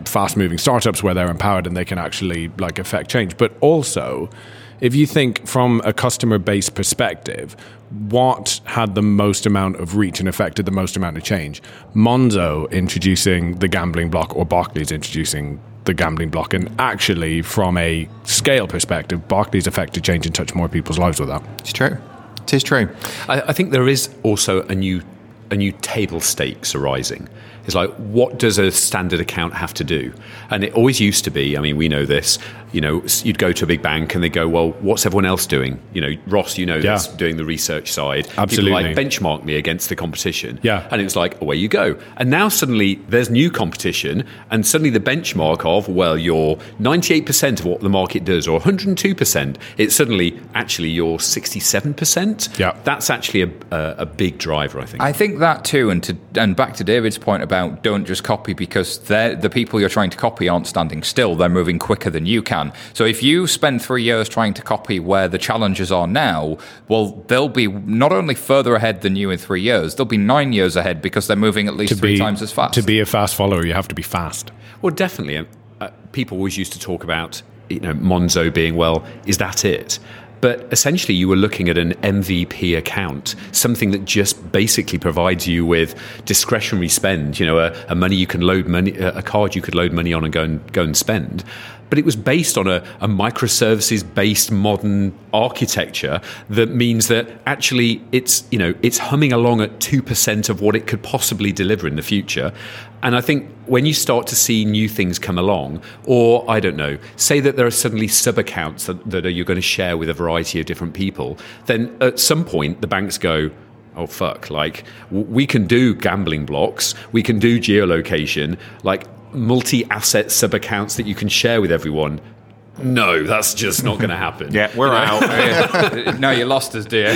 fast-moving startups where they're empowered and they can actually like affect change. But also, if you think from a customer base perspective, what had the most amount of reach and affected the most amount of change? Monzo introducing the gambling block or Barclays introducing the gambling block. And actually, from a scale perspective, Barclays affected change and touched more people's lives with that. it's true. It is true. I, I think there is also a new a new table stakes arising. It's like what does a standard account have to do? And it always used to be. I mean, we know this. You know, s- you'd go to a big bank and they go, "Well, what's everyone else doing?" You know, Ross, you know, Yeah. that's doing the research side. Absolutely. People like benchmark me against the competition. Yeah. and it's like away you go. And now suddenly there's new competition, and suddenly the benchmark of well, you're 98% of what the market does, or 102%. It's suddenly actually you're 67%. Yeah. That's actually a, a, a big driver, I think. I think that too, and to and back to David's point about don't just copy because they're, the people you're trying to copy aren't standing still; they're moving quicker than you can. So if you spend three years trying to copy where the challenges are now, well, they'll be not only further ahead than you in three years; they'll be nine years ahead because they're moving at least three times as fast. To be a fast follower, you have to be fast. Well, definitely. Uh, people always used to talk about, you know, Monzo being, well, is that it? But essentially, you were looking at an MVP account, something that just basically provides you with discretionary spend. You know, a, a money you can load money, a card you could load money on and go and go and spend. But it was based on a, a microservices-based modern architecture that means that actually it's you know it's humming along at two percent of what it could possibly deliver in the future. And I think when you start to see new things come along, or I don't know, say that there are suddenly sub accounts that, that you're going to share with a variety of different people, then at some point the banks go, oh fuck, like we can do gambling blocks, we can do geolocation, like multi asset sub accounts that you can share with everyone. No, that's just not going to happen. [laughs] Yeah, we're out. [laughs] [laughs] no, you lost us, dear.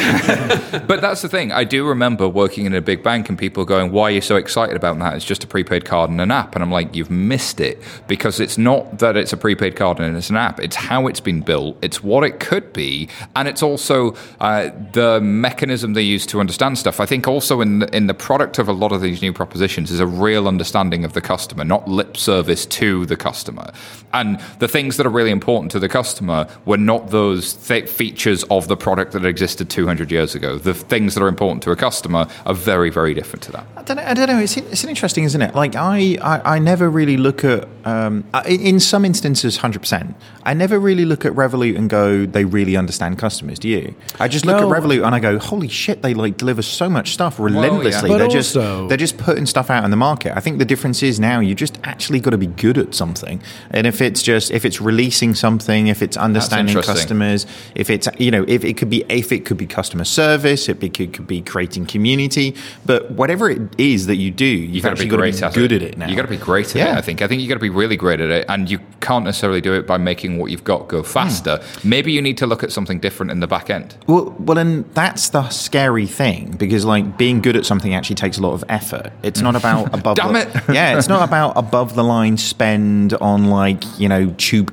but that's the thing. I do remember working in a big bank and people going, Why are you so excited about that? It's just a prepaid card and an app. And I'm like, You've missed it because it's not that it's a prepaid card and it's an app. It's how it's been built, it's what it could be. And it's also uh, the mechanism they use to understand stuff. I think also in the, in the product of a lot of these new propositions is a real understanding of the customer, not lip service to the customer. And the things that are really important important to the customer were not those th- features of the product that existed 200 years ago. The things that are important to a customer are very, very different to that. I don't know. I don't know. It's, it's interesting, isn't it? Like I, I, I never really look at. Um, in some instances, hundred percent. I never really look at Revolut and go, they really understand customers. Do you? I just look No. at Revolut and I go, holy shit, they like deliver so much stuff relentlessly. But they're just they're just putting stuff out in the market. I think the difference is now you just actually got to be good at something. And if it's just if it's releasing something, if it's understanding customers, if it's you know if it could be if it could be customer service, it be, could, could be creating community, but whatever it is that you do, you've You got to be got to great be at good it. at it now. You got to be great at it. I think. I think you got to be really great at it, and you can't necessarily do it by making what you've got go faster. Hmm. Maybe you need to look at something different in the back end. Well, well, and that's the scary thing because, like, being good at something actually takes a lot of effort. It's not about [laughs] above. Damn the, it. [laughs] yeah, it's not about above the line spend on like you know tube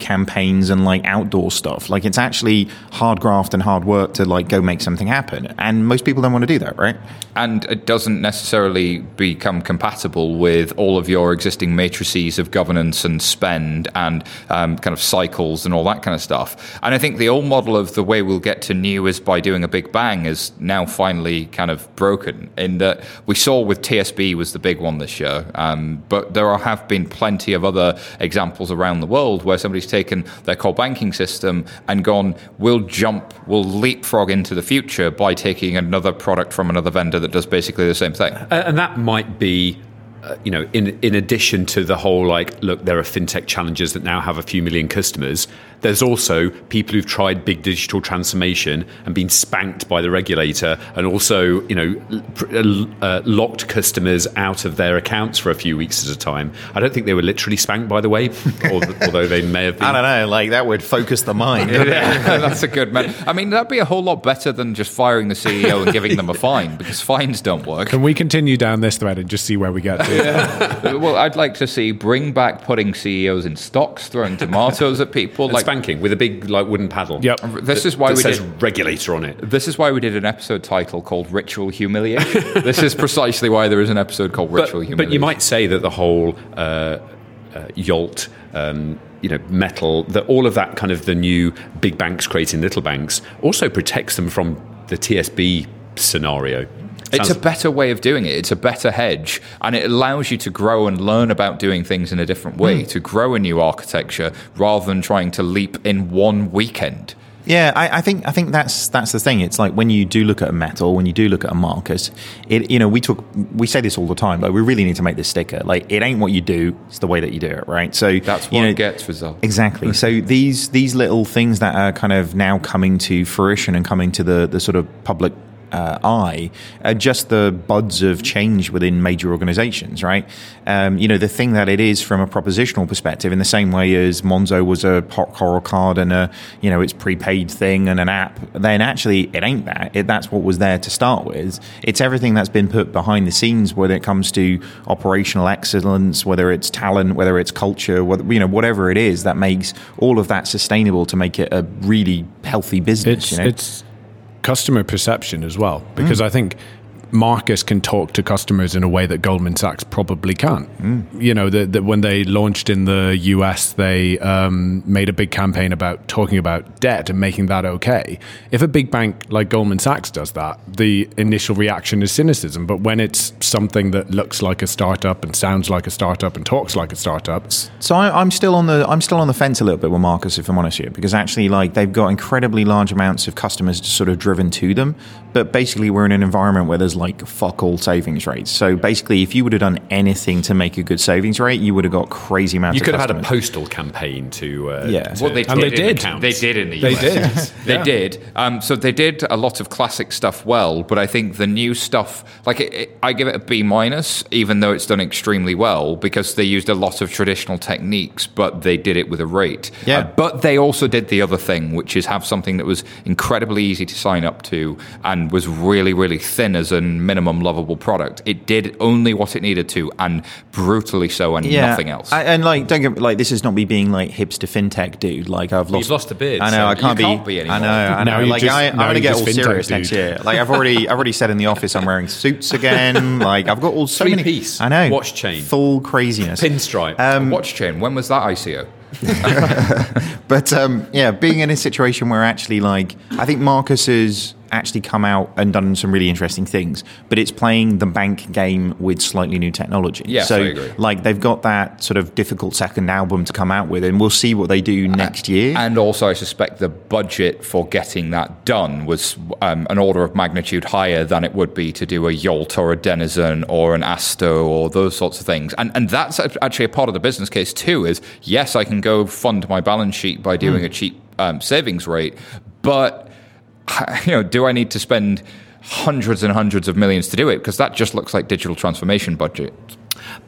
and like outdoor stuff. Like, it's actually hard graft and hard work to like go make something happen. And most people don't want to do that, right? and it doesn't necessarily become compatible with all of your existing matrices of governance and spend and um, kind of cycles and all that kind of stuff. And I think the old model of the way we'll get to new is by doing a big bang is now finally kind of broken. In that we saw with TSB was the big one this year, um, but there are, have been plenty of other examples around the world where somebody's taken their core banking system and gone, we'll jump, we'll leapfrog into the future by taking another product from another vendor that does basically the same thing. And that might be uh, you know in in addition to the whole like look there are fintech challenges that now have a few million customers there's also people who've tried big digital transformation and been spanked by the regulator and also you know uh, uh, locked customers out of their accounts for a few weeks at a time i don't think they were literally spanked by the way [laughs] although they may have been I don't know. Like that would focus the mind. [laughs] Yeah, [laughs] that's a good man. I mean, that'd be a whole lot better than just firing the CEO and giving them a fine because fines don't work. Can we continue down this thread and just see where we get to? [laughs] well, I'd like to see bring back putting CEOs in stocks, throwing tomatoes at people. and Like spanking with a big like wooden paddle Yep. this is why that we says did. regulator on it This is why we did an episode title called "Ritual Humiliation." [laughs] this is precisely why there is an episode called but, "Ritual Humiliation." but you might say that the whole uh, uh, Yolt, um, you know, Mettle, that all of that kind of the new big banks creating little banks also protects them from the TSB scenario. It's a better way of doing it. It's a better hedge, and it allows you to grow and learn about doing things in a different way, hmm. to grow a new architecture rather than trying to leap in one weekend. Yeah, I, I think I think that's that's the thing. It's like when you do look at a Mettle, when you do look at a Marcus, it you know we talk we say this all the time. Like we really need to make this sticker. Like it ain't what you do; it's the way that you do it, right? So That's you what know, gets results. Exactly. So [laughs] these these little things that are kind of now coming to fruition and coming to the the sort of public uh, eye are just the buds of change within major organizations, right? Um, you know, the thing that it is from a propositional perspective, in the same way as Monzo was a hot coral card and a, you know, it's prepaid thing and an app, then actually it ain't that. It, that's what was there to start with. It's everything that's been put behind the scenes when it comes to operational excellence, whether it's talent, whether it's culture, whether, you know, whatever it is that makes all of that sustainable to make it a really healthy business. it's you know? it's customer perception as well. Because mm. I think Marcus can talk to customers in a way that Goldman Sachs probably can't. You know, that that when they launched in the US, they um, made a big campaign about talking about debt and making that okay. If a big bank like Goldman Sachs does that, the initial reaction is cynicism. But when it's something that looks like a startup and sounds like a startup and talks like a startup, So I, I'm still on the I'm still on the fence a little bit with Marcus, if I'm honest with you, because actually, like they've got incredibly large amounts of customers sort of driven to them, but basically we're in an environment where there's like fuck all savings rates. So basically, if you would have done anything to make a good savings rate, you would have got crazy amounts. You of could have had a postal campaign to uh, Yeah. to Well, they And they did. did. accounts. They did in the They US. did. [laughs] they Yeah. did. Um, so they did a lot of classic stuff well, but I think the new stuff, like it, it, I give it a B minus, even though it's done extremely well because they used a lot of traditional techniques, but they did it with a rate. Yeah. Uh, but they also did the other thing, which is have something that was incredibly easy to sign up to and was really, really thin as a minimum lovable product. It did only what it needed to, and brutally so, and nothing else. I, and like, don't get like this is not me being like hipster fintech dude. Like I've lost, You've lost a beard, I know so I can't, can't be I know. I Now know. you Like just- I, I'm now gonna get all fintech serious dude. next year. Like I've already, I've already said in the office I'm wearing suits again. [laughs] Like I've got all so Three many piece, I know watch chain. full craziness. pinstripe. Um, Watch chain. When was that ICO? [laughs] But um, yeah, being in a situation where actually, like, I think Marcus has actually come out and done some really interesting things, but it's playing the bank game with slightly new technology. Yes, so, like, they've got that sort of difficult second album to come out with, and we'll see what they do next year. And also, I suspect the budget for getting that done was um, an order of magnitude higher than it would be to do a Yolt or a Denizen or an Asto or those sorts of things. And and that's actually a part of the business case too. Is yes, I can go fund my balance sheet by doing Hmm. a cheap um, savings rate, but [laughs] you know, do I need to spend hundreds and hundreds of millions to do it? Because that just looks like digital transformation budget.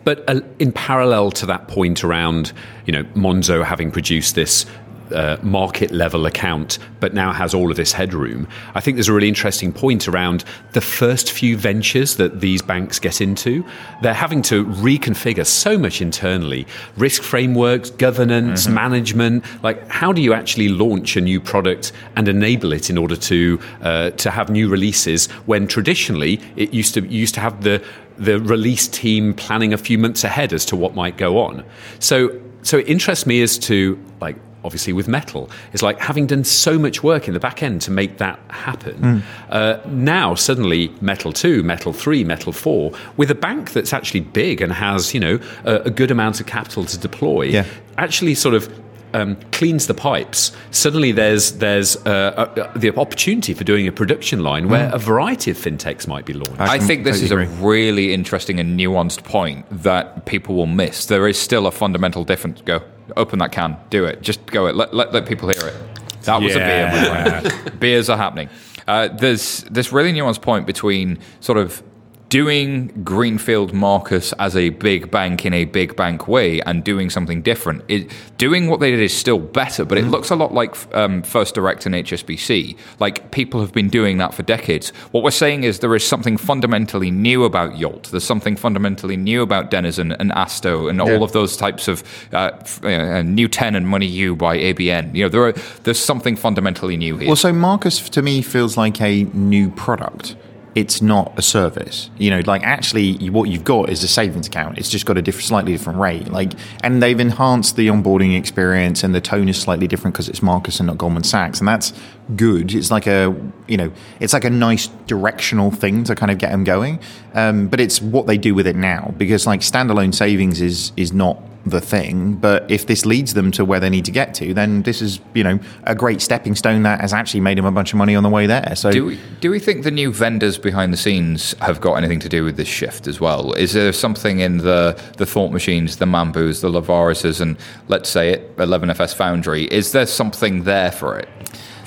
But uh, in parallel to that point around, you know, Monzo having produced this uh, market level account, but now has all of this headroom, I think there's a really interesting point around the first few ventures that these banks get into. They're having to reconfigure so much internally risk frameworks, governance, management. Like, how do you actually launch a new product and enable it in order to, uh, to have new releases when traditionally it used to, used to have the the release team planning a few months ahead as to what might go on. So, so it interests me as to like obviously with Mettle It's like having done so much work in the back end to make that happen. Uh, now suddenly Mettle two, Mettle three, Mettle four, with a bank that's actually big and has you know a, a good amount of capital to deploy, Yeah. actually sort of. Um, cleans the pipes. Suddenly, there's there's uh, uh, the opportunity for doing a production line where a variety of fintechs might be launched. I think this is a really interesting and nuanced point that people will miss. There is still a fundamental difference. Go, open that can, do it. Just go it. Let, let, let people hear it. That was Yeah. a beer. [laughs] Beers are happening. Uh, there's this really nuanced point between sort of doing Greenfield Marcus as a big bank in a big bank way and doing something different. It, doing what they did is still better, but it looks a lot like um, First Direct and HSBC. Like people have been doing that for decades. What we're saying is there is something fundamentally new about Yolt. There's something fundamentally new about Denizen and Asto and all of those types of uh, uh, New10 and Moneyou by ABN. You know, there are, there's something fundamentally new here. Well, so Marcus to me feels like a new product. It's not a service. You know, like actually, what you've got is a savings account. It's just got a different, slightly different rate. Like, and they've enhanced the onboarding experience, and the tone is slightly different because it's Marcus and not Goldman Sachs, and that's good. It's like a, you know, it's like a nice directional thing to kind of get them going. Um, but it's what they do with it now, because like standalone savings is is not the thing. But if this leads them to where they need to get to, then this is you know a great stepping stone that has actually made them a bunch of money on the way there. So Do we, do we think the new vendors behind the scenes have got anything to do with this shift as well? Is there something in the, the Thought Machines, the Mambus, the Leverises, and let's say it, 11FS Foundry? Is there something there for it?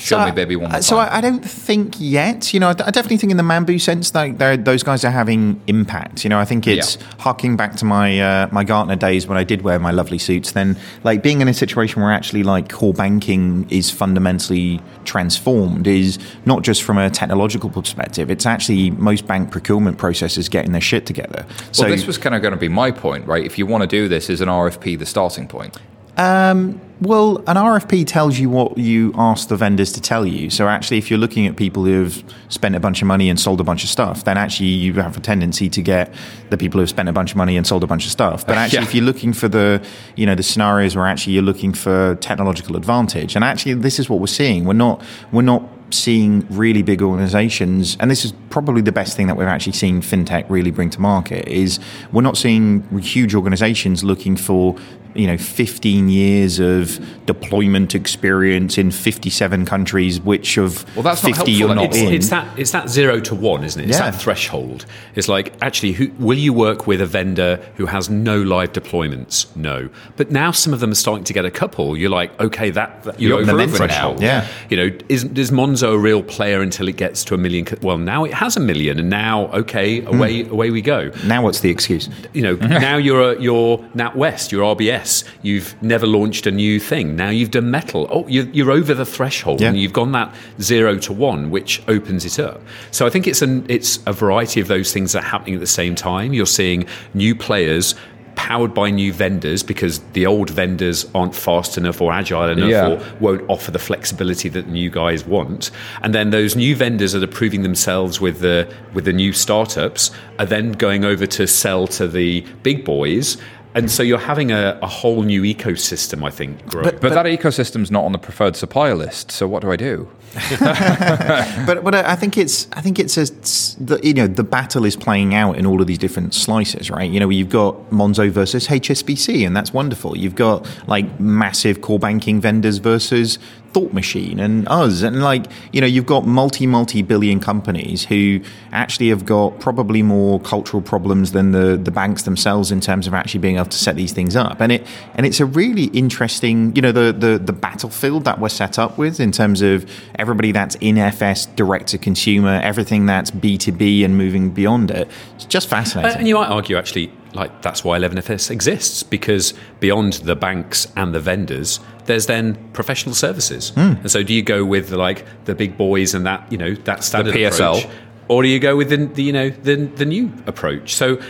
Show So me, I- baby, one more So time. I, I don't think yet. You know, I, I definitely think in the Mambu sense that those guys are having impact. You know, I think it's Yeah. harking back to my uh, my Gartner days when I did wear my lovely suits. Then, like being in a situation where actually like core banking is fundamentally transformed is not just from a technological perspective. It's actually most bank procurement processes getting their shit together. So well, this was kind of going to be my point, right? If you want to do this, is an RFP the starting point? Well, an RFP tells you what you ask the vendors to tell you. So actually, if you're looking at people who have spent a bunch of money and sold a bunch of stuff, then actually you have a tendency to get the people who have spent a bunch of money and sold a bunch of stuff. But [laughs] actually, Yeah. if you're looking for the, you know, the scenarios where actually you're looking for technological advantage, and actually this is what we're seeing. We're not, we're not seeing really big organizations, and this is probably the best thing that we've actually seen fintech really bring to market is we're not seeing huge organizations looking for you know 15 years of deployment experience in 57 countries, which of Well, that's not 50 you're not anymore. in. It's that it's that zero to one, isn't it? It's Yeah. that threshold. It's like actually, who, will you work with a vendor who has no live deployments? No, but now some of them are starting to get a couple. You're like, okay, that, that you're, You're over the proven now. threshold. Yeah. you know, is is Monzo a real player until it gets to a million? Well, now it has a million, and now okay, hmm. away away we go. now what's the excuse? You know, [laughs] now you're a, you're NatWest, you're RBS. You've never launched a new thing. Now you've done Mettle. Oh, you're, you're over the threshold, Yeah. and you've gone that zero to one, which opens it up. So I think it's an it's a variety of those things that are happening at the same time. You're seeing new players. Powered by new vendors because the old vendors aren't fast enough or agile enough Yeah. or won't offer the flexibility that the new guys want. And then those new vendors that are proving themselves with the with the new startups are then going over to sell to the big boys. And so you're having a, a whole new ecosystem, I think, grow. But, that ecosystem's not on the preferred supplier list. So what do I do? [laughs] but but I think it's I think it's a, the you know the battle is playing out in all of these different slices, right? You know, you've got Monzo versus HSBC, and that's wonderful. You've got like massive core banking vendors versus Thought Machine and us, and like you know, you've got multi multi billion companies who actually have got probably more cultural problems than the the banks themselves in terms of actually being able to set these things up, and it and it's a really interesting you know the the the battlefield that we're set up with in terms of everybody that's in FS direct to consumer, everything that's B2B and moving beyond it. It's just fascinating. And you might argue, actually, like that's why 11FS exists because beyond the banks and the vendors, there's then professional services. Hmm. And so, do you go with like the big boys and that you know that standard PSL. approach, or do you go with the, the you know the the new approach? So.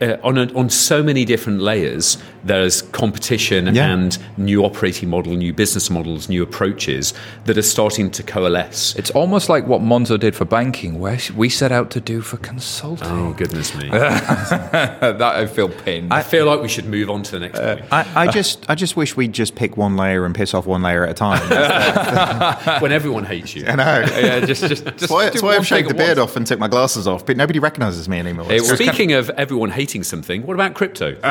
Uh, on a, on so many different layers, there's competition Yeah. and new operating model, new business models, new approaches that are starting to coalesce. It's almost like what Monzo did for banking, where we set out to do for consulting. Oh goodness me! [laughs] that I feel pinned. I feel like we should move on to the next point. I, I just I just wish we'd just pick one layer and piss off one layer at a time. [laughs] [laughs] when everyone hates you. I know. yeah, just, just, just That's why, do that's why I've shaved the beard once. off and took my glasses off, but nobody recognises me anymore. It Speaking of everyone hating something, what about crypto? [laughs] [laughs]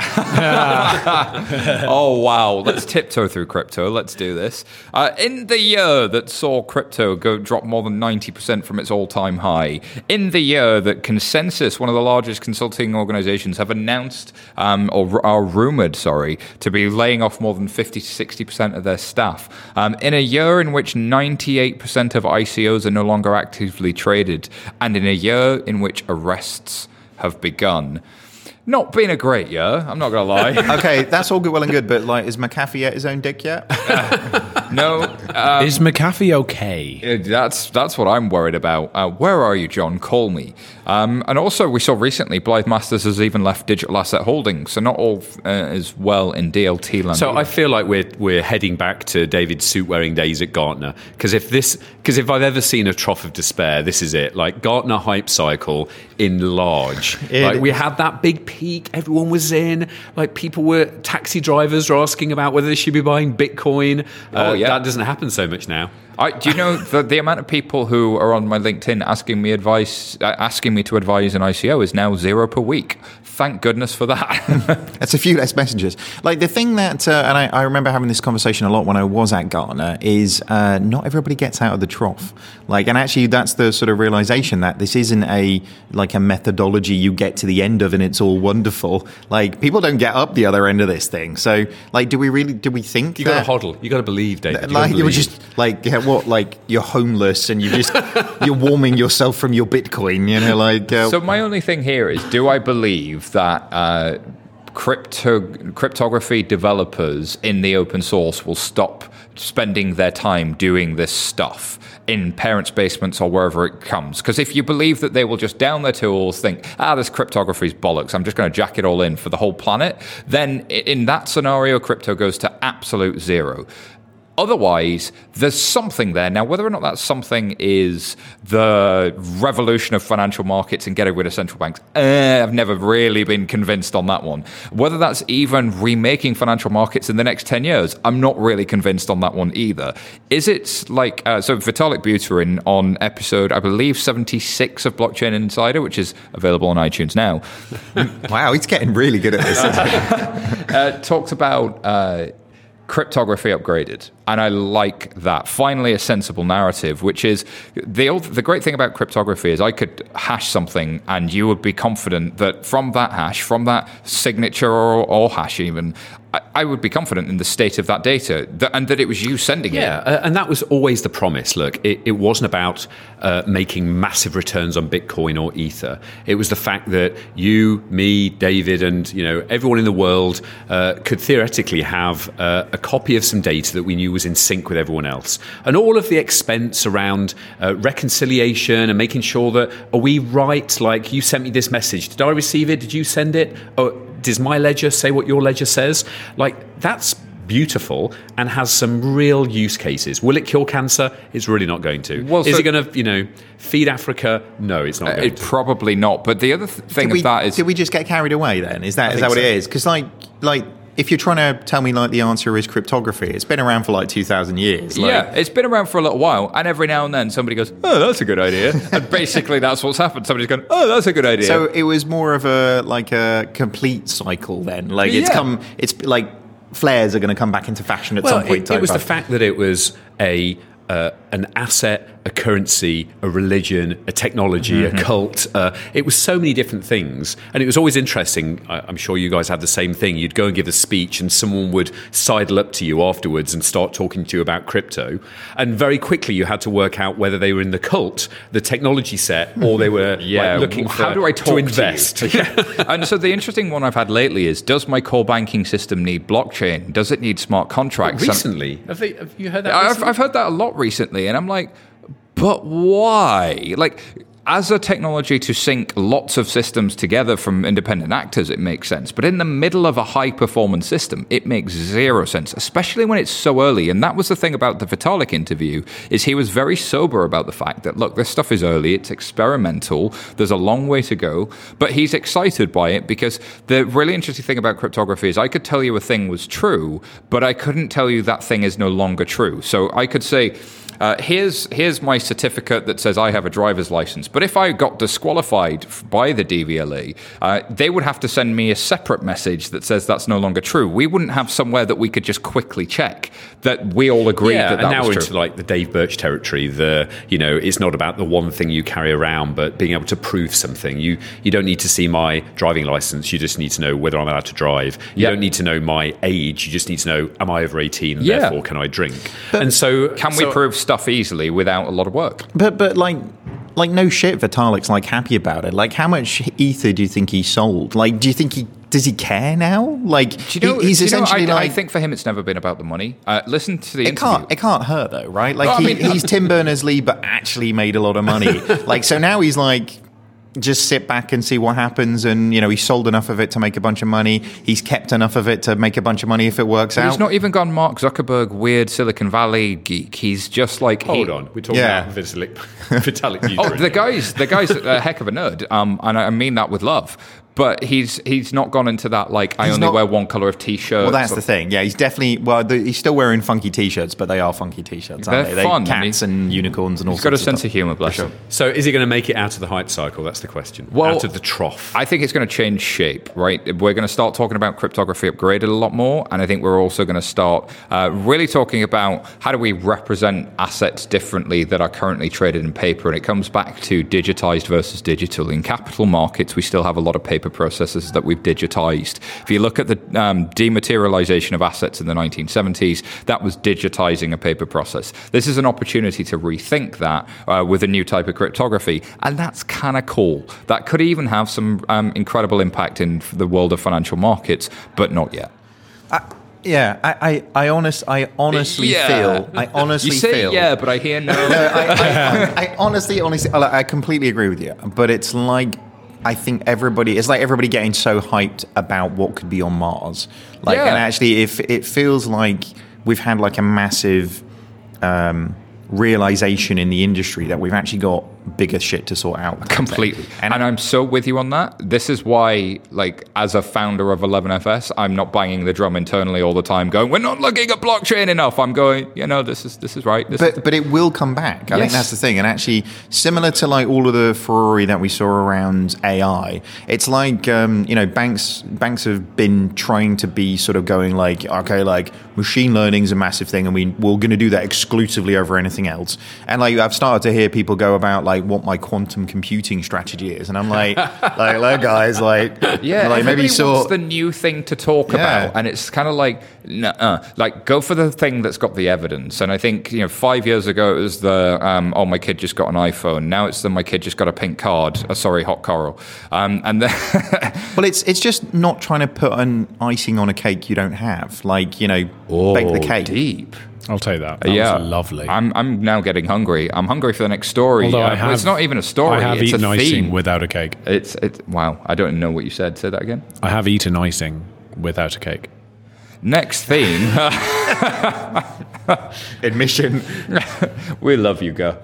oh wow. Let's tiptoe through crypto. Let's do this. Uh, in the year that saw crypto go drop more than 90% from its all-time high in the year that ConsenSys one of the largest consulting organizations have announced um, or are rumored sorry to be laying off more than 50 to 60% of their staff um, in a year in which 98% of icos are no longer actively traded and in a year in which arrests have begun not been a great year i'm not gonna lie [laughs] okay, that's all good, well and good, but like, is McAfee at his own dick yet? [laughs] No, uh, Is McAfee okay? uh, that's that's what I'm worried about. Uh, where are you, John? Call me. Um, and also, we saw recently Blythe Masters has even left Digital Asset Holdings, so not all uh, is well in DLT land. So I feel like we're we're heading back to David's suit wearing days at Gartner because if this because if I've ever seen a trough of despair, this is it. Like Gartner hype cycle in large. [laughs] It- like we had that big peak, everyone was in. Like people were taxi drivers were asking about whether they should be buying Bitcoin. Oh, Uh, yeah. that doesn't happen so much now. I, do you know the, the amount of people who are on my LinkedIn asking me advice, uh, asking me to advise an ICO is now zero per week. Thank goodness for that. [laughs] That's a few less messengers. Like the thing that, uh, and I, I remember having this conversation a lot when I was at Gartner, is uh, not everybody gets out of the trough. Like, and actually, that's the sort of realization that this isn't a like a methodology you get to the end of and it's all wonderful. Like, people don't get up the other end of this thing. So, like, do we really? Do we think You got to hodl. You got to believe, David. You like you were just like yeah, what like you're homeless and you just [laughs] you're warming yourself from your Bitcoin, you know, like uh, So my only thing here is: Do I believe that uh, crypto cryptography developers in the open source will stop spending their time doing this stuff in parents' basements or wherever it comes? Because if you believe that they will just down their tools, think, ah, this cryptography is bollocks, I'm just going to jack it all in for the whole planet, then in that scenario, crypto goes to absolute zero. Otherwise, there's something there. Now, whether or not that something is the revolution of financial markets and getting rid of central banks, eh, I've never really been convinced on that one. Whether that's even remaking financial markets in the next 10 years, I'm not really convinced on that one either. Is it like, uh, so Vitalik Buterin on episode, I believe, 76 of Blockchain Insider, which is available on iTunes now, [laughs] Wow, he's getting really good at this. [laughs] uh, talked about uh, cryptography upgraded, and I like that. Finally, a sensible narrative, which is the old, the great thing about cryptography is I could hash something, and you would be confident that from that hash, from that signature or, or hash, even. I, would be confident in the state of that data and that it was you sending Yeah, it. uh, and that was always the promise. Look, it, it wasn't about uh, making massive returns on Bitcoin or Ether. It was the fact that you, me, David, and you know everyone in the world uh, could theoretically have uh, a copy of some data that we knew was in sync with everyone else, and all of the expense around uh, reconciliation and making sure that are we right? Like you sent me this message. Did I receive it? Did you send it? Oh, does my ledger say what your ledger says? Like that's beautiful and has some real use cases. Will it cure cancer? It's really not going to. Well, is so- it going to, you know, feed Africa? No, it's not uh, going It to. probably not. But the other th- thing did, we, of that is did we just get carried away then? Is that is that what so. it is? Because like like if you're trying to tell me like the answer is cryptography, it's been around for like two thousand years. Like, yeah, it's been around for a little while, and every now and then somebody goes, "Oh, that's a good idea," [laughs] and basically that's what's happened. Somebody's gone, "Oh, that's a good idea." So it was more of a like a complete cycle then. Like it's Yeah. come. It's like flares are going to come back into fashion at well, some point. it, it was the fact that it was a uh, an asset, a currency, a religion, a technology, Mm-hmm. a cult. Uh, it was so many different things, and it was always interesting. I, I'm sure you guys had the same thing. You'd go and give a speech, and someone would sidle up to you afterwards and start talking to you about crypto. And very quickly, you had to work out whether they were in the cult, the technology set, or they were [laughs] yeah, like, looking for how do I talk to invest. To [laughs] [laughs] and so the interesting one I've had lately is: Does my core banking system need blockchain? Does it need smart contracts? And- Recently, have, they, have you heard that? I've. I've heard that a lot recently, and I'm like, but why? Like, as a technology to sync lots of systems together from independent actors, it makes sense. But in the middle of a high performance system, it makes zero sense, especially when it's so early. And that was the thing about the Vitalik interview is he was very sober about the fact that look, this stuff is early, it's experimental, there's a long way to go, but he's excited by it because the really interesting thing about cryptography is I could tell you a thing was true, but I couldn't tell you that thing is no longer true. So I could say, uh, here's here's my certificate that says I have a driver's license. But if I got disqualified by the DVLA, uh, they would have to send me a separate message that says that's no longer true. We wouldn't have somewhere that we could just quickly check that we all agreed yeah, that that and now was true. into like the Dave Birch territory. The you know, it's not about the one thing you carry around, but being able to prove something. You you don't need to see my driving license. You just need to know whether I'm allowed to drive. You Yeah. don't need to know my age. You just need to know am I over 18 Yeah. therefore can I drink. and so Can we so- prove stuff easily without a lot of work? But but like like no shit, Vitalik's like happy about it. Like how much ether do you think he sold? Like do you think he does he care now? Like Do you know, he- he's do you know, essentially I, like I think for him it's never been about the money. Uh, listen to the it interview. can't it can't hurt though, right? Like Well, I mean- he's Tim Berners Lee, but actually made a lot of money. [laughs] like so now he's like. Just sit back and see what happens, and you know he sold enough of it to make a bunch of money. He's kept enough of it to make a bunch of money if it works out. He's not even gone Mark Zuckerberg, weird Silicon Valley geek. He's just like he- Hold on, we're talking Yeah. about Vitalik. [laughs] Vitalik Oh, the guy's the guy's a heck of a nerd, um, and I mean that with love. But he's he's not gone into that like I only not- wear one color of t-shirt. Well, that's the thing. Yeah, he's definitely. Well, the, he's still wearing funky t-shirts, but they are funky t-shirts, aren't They're they? fun, They and cats he- and unicorns and all. He's got a sense stuff. of humor, bless him. so is he going to make it out of the hype cycle? That's the question. Well, out of the trough. I think it's going to change shape, right? We're going to start talking about cryptography upgraded a lot more, and I think we're also going to start uh, really talking about how do we represent assets differently that are currently traded in paper, and it comes back to digitized versus digital. In capital markets, we still have a lot of paper processes that we've digitized. If you look at the um, dematerialization of assets in the 1970s, that was digitizing a paper process. This is an opportunity to rethink that uh, with a new type of cryptography, and that's kind of cool. That could even have some um, incredible impact in the world of financial markets, but not yet. Yeah, I, I, I honest, I honestly Yeah. feel, I honestly You say feel. yeah, but I hear no. I, I, I honestly, honestly, I I completely agree with you. But it's like I think everybody, it's like everybody getting so hyped about what could be on Mars. Like, Yeah. and actually, if it feels like we've had like a massive um, realization in the industry that we've actually got bigger shit to sort out. [laughs] completely and, And, i'm so with you on that this is why like as a founder of 11fs i'm not banging the drum internally all the time going we're not looking at blockchain enough i'm going you know this is this is right this is but but it will come back. I think that's the thing. And actually, similar to like all of the furore that we saw around AI, it's like um, you know banks banks have been trying to be sort of going like okay, like machine learning is a massive thing, and we we're going to do that exclusively over anything else. And like I've started to hear people go about like what my quantum computing strategy is, and I'm like [laughs] like look guys, like Yeah, like maybe wants the new thing to talk Yeah. about, and it's kind of like, uh like go for the thing that's got the evidence. And I think you know, five years ago it was the um, oh my kid just got an iPhone. Now it's the my kid just got a pink card. Uh, sorry, hot coral. Um, and then [laughs] Well, it's it's just not trying to put an icing on a cake you don't have. Like you know, bake the Oh, cake. deep. I'll take that. That yeah, was lovely. I'm I'm now getting hungry. I'm hungry for the next story. Although Uh, I have, it's not even a story. I have it's eaten a icing without a cake. It's it. Wow, I don't know what you said. Say that again. I have eaten icing without a cake. Next theme. [laughs] [laughs] Admission. we love you, Go.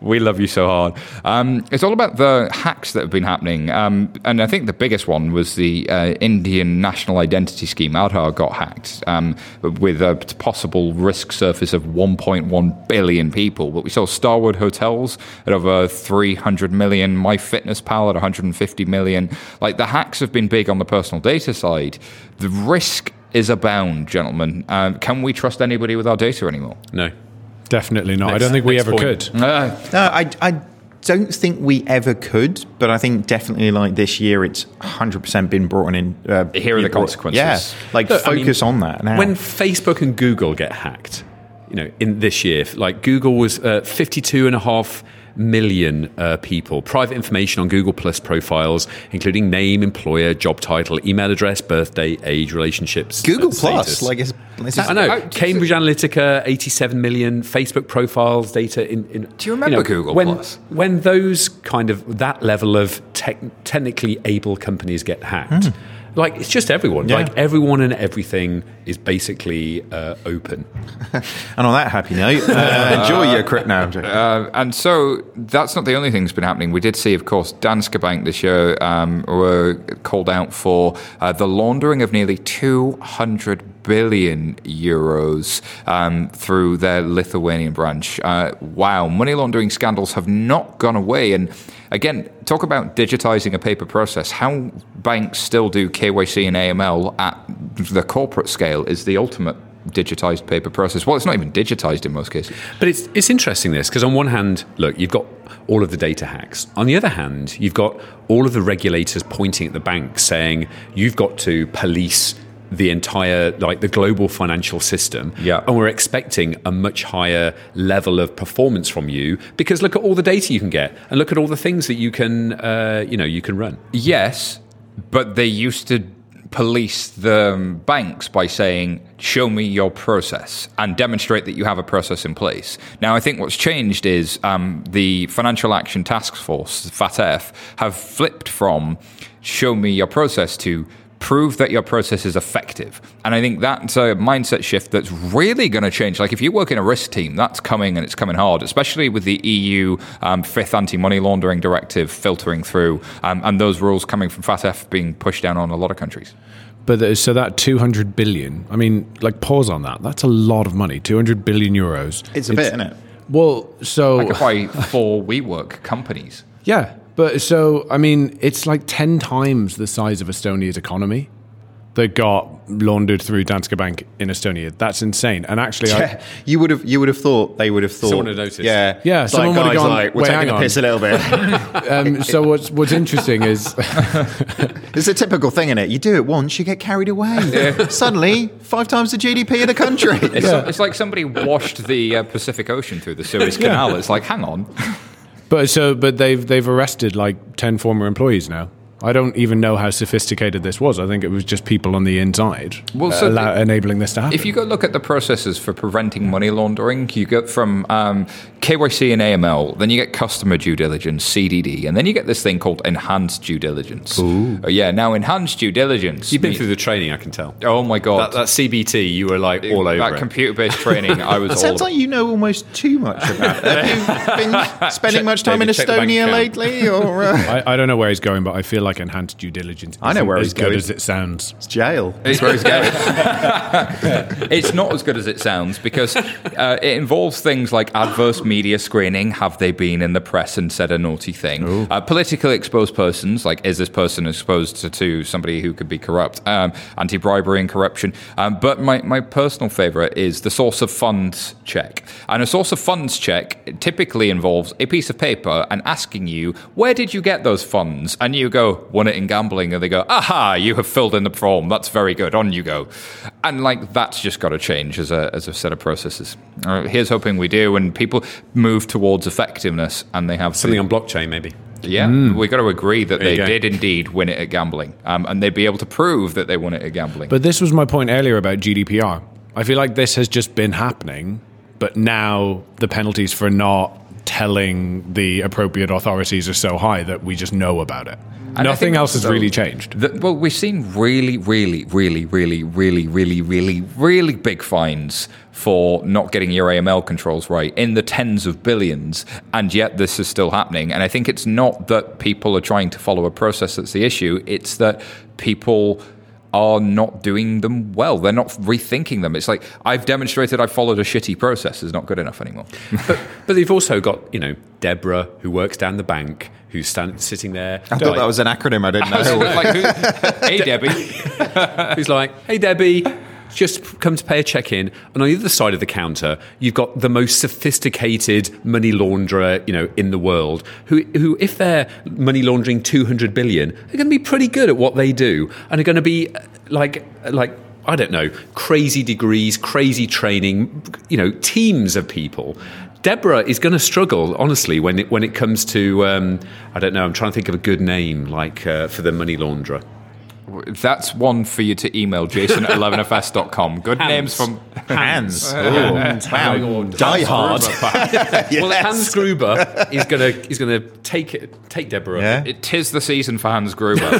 We love you so hard. Um, it's all about the hacks that have been happening. Um, and I think the biggest one was the uh, Indian national identity scheme. Aadhaar got hacked um, with a possible risk surface of 1.1 billion people. But we saw Starwood Hotels at over 300 million, MyFitnessPal at 150 million. Like the hacks have been big on the personal data side. The risk is abound, gentlemen. Um, can we trust anybody with our data anymore? No. Definitely not. I don't think we ever point. could. Uh, No, I, I don't think we ever could, but I think definitely like this year, it's 100% been brought in. Uh, Here are the brought- consequences. Yeah, like Look, I mean, focus on that now. When Facebook and Google get hacked, you know, in this year, like Google was uh, 52 and a half million uh, people, private information on Google Plus profiles, including name, employer, job title, email address, birthday, age, relationships. Google Plus, status. like it's, it's I know. Oh, Cambridge Analytica, 87 million. Facebook profiles data. In, in Do you remember Google when, Plus? When those kind of that level of tech, technically able companies get hacked, like it's just everyone. Yeah. Like everyone and everything is basically uh, open. [laughs] and on that happy note, uh, [laughs] enjoy your crypto. now. Uh, and so that's not the only thing that's been happening. We did see, of course, Danske Bank this year um, were called out for uh, the laundering of nearly 200 billion euros um, through their Lithuanian branch. Uh, wow, money laundering scandals have not gone away. And again, talk about digitizing a paper process. How banks still do KYC and AML at the corporate scale is the ultimate digitized paper process. Well, it's not even digitized in most cases. But it's it's interesting this because on one hand, look, you've got all of the data hacks. On the other hand, you've got all of the regulators pointing at the banks saying you've got to police the entire like the global financial system Yeah. and we're expecting a much higher level of performance from you because look at all the data you can get and look at all the things that you can uh, you know you can run Yes, but they used to police the um, banks by saying, show me your process and demonstrate that you have a process in place. Now, I think what's changed is um, the Financial Action Task Force, FATF, have flipped from show me your process to prove that your process is effective. And I think that's a mindset shift that's really going to change. Like if you work in a risk team, that's coming and it's coming hard, especially with the EU um, fifth anti-money laundering directive filtering through um, and those rules coming from FATF being pushed down on a lot of countries. But the, so that 200 billion, I mean, like pause on that. That's a lot of money. 200 billion euros. It's a bit, isn't it? Well, so Like if I four WeWork companies. yeah, but so I mean, it's like 10 times the size of Estonia's economy that got laundered through Danske Bank in Estonia. That's insane. And actually, I, you would have you would have thought they would have thought Someone had noticed. Yeah, Yeah, It's someone like, would have gone, like, we're "Wait, taking hang a on." piss a little bit. [laughs] um, so what's what's interesting is [laughs] it's a typical thing in it. You do it once, you get carried away. [laughs] Suddenly, five times the GDP of the country. It's, it's like somebody washed the uh, Pacific Ocean through the Suez Canal. It's like, hang on. But so, but they've they've arrested like ten former employees now I don't even know how sophisticated this was. I think it was just people on the inside Well, uh, so allow- the- enabling this to happen. If you go look at the processes for preventing money laundering, you get from um, KYC and AML, then you get customer due diligence, CDD, and then you get this thing called enhanced due diligence. Ooh. yeah, now enhanced due diligence. You've been mean- through the training, I can tell. Oh my god. That, that CBT, you were like all over that computer-based training, I [laughs] was all Sounds like you know almost too much about it. Have you [laughs] been spending Check- much time David, in check the bank Estonia lately, or uh, [laughs] I, I don't know where he's going, but I feel like enhanced due diligence. I know isn't where as he's good going. as it sounds. It's jail? It's where it's going. [laughs] it's not as good as it sounds because uh, it involves things like adverse media screening. Have they been in the press and said a naughty thing? Uh, politically exposed persons, like is this person exposed to, to somebody who could be corrupt? Um, Anti bribery and corruption. Um, but my, my personal favorite is the source of funds check. And a source of funds check typically involves a piece of paper and asking you, where did you get those funds? And you go, won it in gambling. And they go, aha, you have filled in the form. That's very good. On you go. And like, that's just got to change as a, as a set of processes. Uh, here's hoping we do. And people move towards effectiveness and they have Something on blockchain, maybe. yeah, we got to agree that There they did indeed win it at gambling, um, and they'd be able to prove that they won it at gambling. But this was my point earlier about GDPR. I feel like this has just been happening, but now the penalties for not telling the appropriate authorities are so high that we just know about it. I Nothing else has so. really changed. The- well, we've seen really, really, really, really, really, really, really, really big fines for not getting your AML controls right in the tens of billions, and yet this is still happening. And I think it's not that people are trying to follow a process that's the issue, it's that people are not doing them well. They're not rethinking them. It's like, I've demonstrated I've followed a shitty process is not good enough anymore. [laughs] But, but they've also got, you know, Deborah, who works down the bank, who's stand, sitting there. I thought that was an acronym. I didn't know. like, who, [laughs] hey, Debbie. [laughs] who's like, "Hey, Debbie." Just come to pay a check in, and on the other side of the counter, you've got the most sophisticated money launderer, you know, in the world. Who, who, if they're money laundering two hundred billion, they're going to be pretty good at what they do, and are going to be uh, like, like I don't know, crazy degrees, crazy training, you know, teams of people. Deborah is going to struggle, honestly, when it when it comes to um, I don't know. I'm trying to think of a good name like uh, for the money launderer. That's one for you to email jason at [laughs] 11fs.com. Good names from Hands. Oh, wow. Die hard. [laughs] Well, Hans Gruber is gonna is gonna take it take Deborah. Yeah. It tis the season for Hans Gruber. [laughs]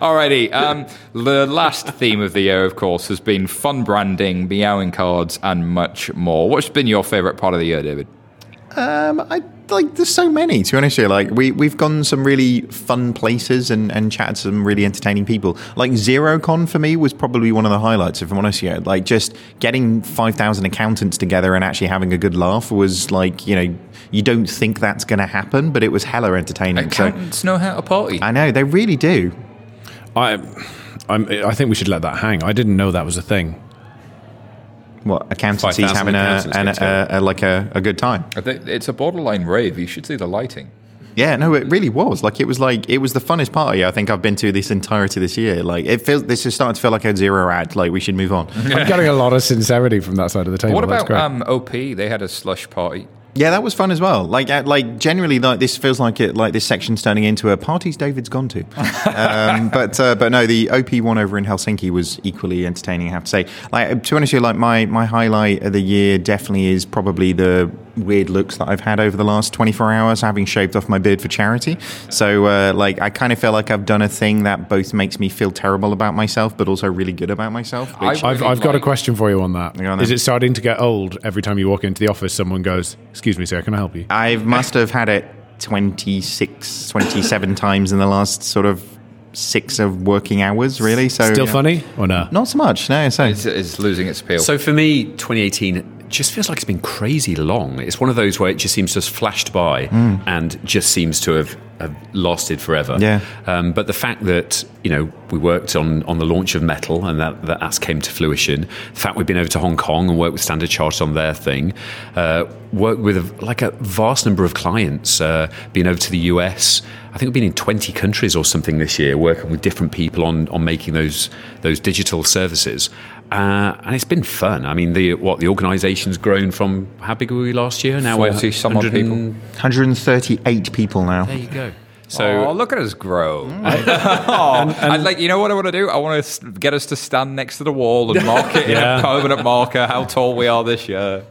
Alrighty. Um, the last theme of the year, of course, has been fun branding, meowing cards, and much more. What's been your favourite part of the year, David? Um, I like. There's so many. To be honest, here, like we we've gone some really fun places and and chatted to some really entertaining people. Like Xerocon for me was probably one of the highlights. If I'm honest, here, like just getting five thousand accountants together and actually having a good laugh was like you know you don't think that's going to happen, but it was hella entertaining. So Accountants know how to party. I know they really do. I, I'm, I think we should let that hang. I didn't know that was a thing. What accountancy's 5,000 having a, accountants an, get a, a like a, a good time. It's a borderline rave. You should see the lighting. Yeah, no, it really was. Like it was like it was the funnest party I think I've been to this entirety this year. Like it feels this is starting to feel like a Xero ad. Like we should move on. [laughs] I'm getting a lot of sincerity from that side of the table. what That's about great. um, OP? They had a slush party. Yeah, that was fun as well. Like, uh, like generally, like this feels like it. Like this section's turning into a parties David's gone to. um, [laughs] but uh, but no, the OP one over in Helsinki was equally entertaining. I have to say. Like to be honest, with you, like my my highlight of the year definitely is probably the weird looks that I've had over the last 24 hours, having shaved off my beard for charity. So uh, like, I kind of feel like I've done a thing that both makes me feel terrible about myself, but also really good about myself. Which, I- I've, I've got a question for you on that. On Is it starting to get old every time you walk into the office? Someone goes, "Excuse me, sir, can I help you?" I must have had it 26, 27 [laughs] times in the last sort of six of working hours, really. So Still yeah. funny or no? Not so much, no. So It's, it's losing its appeal. So for me, 2018 just feels like it's been crazy long. It's one of those where it just seems to have flashed by and just seems to have, have lasted forever. Yeah. Um, but the fact that you know we worked on, on the launch of Mettle and that, that that's came to fruition. The fact we've been over to Hong Kong and worked with Standard Chartered on their thing. Uh, worked with a, like a vast number of clients. Uh, been over to the US. I think we've been in 20 countries or something this year, working with different people on, on making those those digital services. Uh, and it's been fun. I mean, the what the organisation's grown from how big were we last year? Now 40 we're some odd 100 and- 138 people now. There you go. So oh, look at us grow. oh, [laughs] I'd like, you know what I want to do? I want to get us to stand next to the wall and mark it in [laughs] Yeah. a permanent marker how tall we are this year.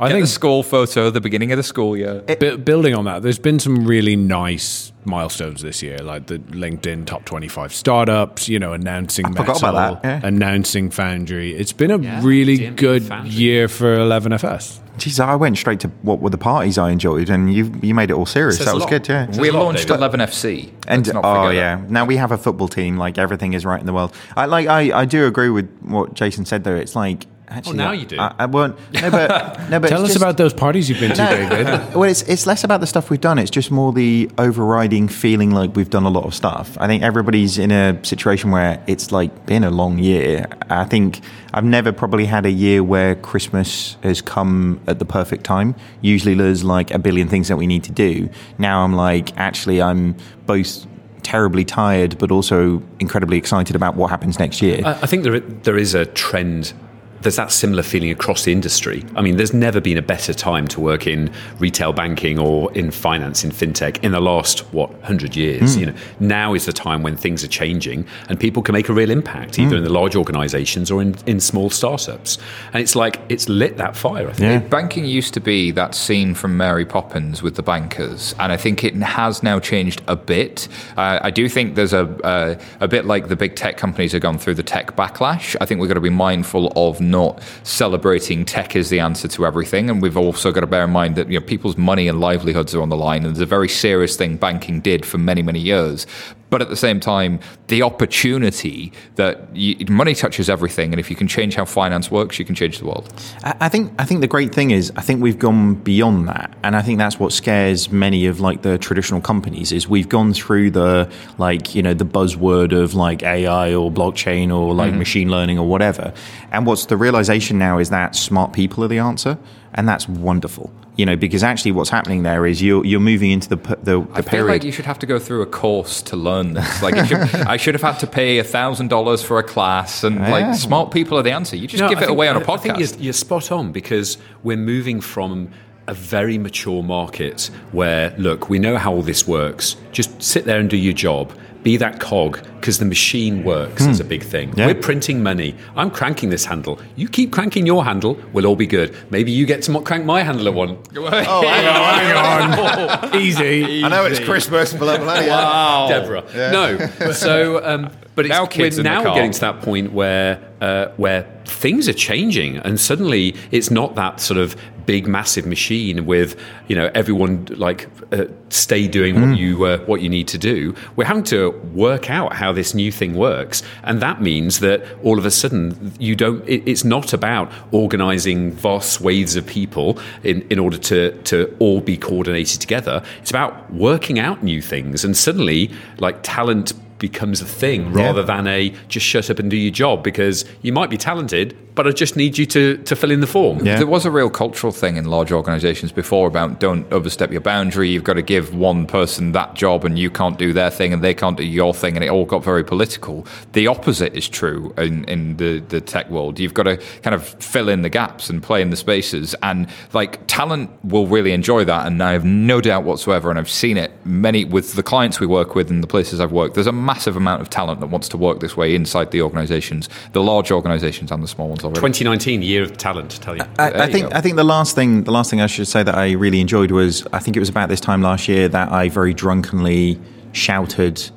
I Get think- the school photo the beginning of the school year. Bu- building on that, there's been some really nice milestones this year, like the LinkedIn top 25 startups, you know, announcing forgot Mettle, about that, yeah. announcing Foundry. It's been a Yeah, really DMB good Foundry. year for 11FS. Jeez, I went straight to what were the parties I enjoyed, and you you made it all serious. Says That was lot. good, yeah. We launched 11FC. And oh yeah, that. now we have a football team. Like everything is right in the world. I like. I, I do agree with what Jason said though. It's like actually. Oh, now you do. I, I won't. No, but [laughs] no, but Tell us just- about those parties you've been to, David. [laughs] well, it's it's less about the stuff we've done. It's just more the overriding feeling like we've done a lot of stuff. I think everybody's in a situation where it's like been a long year. I think I've never probably had a year where Christmas has come at the perfect time. Usually, there's like a billion things that we need to do. Now I'm like, actually, I'm both terribly tired, but also incredibly excited about what happens next year. I I think there, there is a trend. There's that similar feeling across the industry. I mean, there's never been a better time to work in retail banking or in finance, in fintech, in the last what hundred years. You know, now is the time when things are changing and people can make a real impact, either in the large organisations or in, in small startups. And it's like it's lit that fire. I think. Yeah. Banking used to be that scene from Mary Poppins with the bankers, and I think it has now changed a bit. Uh, I do think there's a uh, a bit like the big tech companies have gone through the tech backlash. I think we've got to be mindful of not celebrating tech as the answer to everything, and we've also got to bear in mind that you know people's money and livelihoods are on the line, and it's a very serious thing banking did for many many years. But at the same time, the opportunity that you, money touches everything, and if you can change how finance works, you can change the world. I I think I think the great thing is I think we've gone beyond that, and I think that's what scares many of like the traditional companies is we've gone through the like you know the buzzword of like AI or blockchain or like mm. machine learning or whatever, and what's the realization now is that smart people are the answer, and that's wonderful. You know, because actually, what's happening there is you're you're moving into the the, the I feel period. like you should have to go through a course to learn this. Like, should, [laughs] I should have had to pay thousand dollars for a class, and Yeah. like, smart people are the answer. You just No, give I it think- away on a I- podcast. I think you're, you're spot on because we're moving from a very mature market where, look, we know how all this works. Just sit there and do your job. Be that cog because the machine works is a big thing. Yeah. We're printing money. I'm cranking this handle. You keep cranking your handle, we'll all be good. Maybe you get to crank my handle at one. [laughs] oh, [laughs] hang on. Easy. I know it's Christmas, but [laughs] Wow, Deborah. No, so um, but it's, Now kids we're now car. getting to that point where uh, where things are changing, and suddenly it's not that sort of big, massive machine with you know everyone like uh, stay doing what you uh, what you need to do. We're having to work out how this new thing works, and that means that all of a sudden you don't. It, it's not about organising vast swathes of people in in order to to all be coordinated together. It's about working out new things, and suddenly like talent becomes a thing rather than a just shut up and do your job because you might be talented but I just need you to, to fill in the form. Yeah. There was a real cultural thing in large organizations before about don't overstep your boundary. You've got to give one person that job and you can't do their thing and they can't do your thing. And it all got very political. The opposite is true in, in the, the tech world. You've got to kind of fill in the gaps and play in the spaces. And like talent will really enjoy that. And I have no doubt whatsoever. And I've seen it many with the clients we work with and the places I've worked. There's a massive amount of talent that wants to work this way inside the organizations, the large organizations and the small ones already. 2019, year of talent, I tell you. I, There I think go. I think the last thing the last thing I should say that I really enjoyed was I think it was about this time last year that I very drunkenly shouted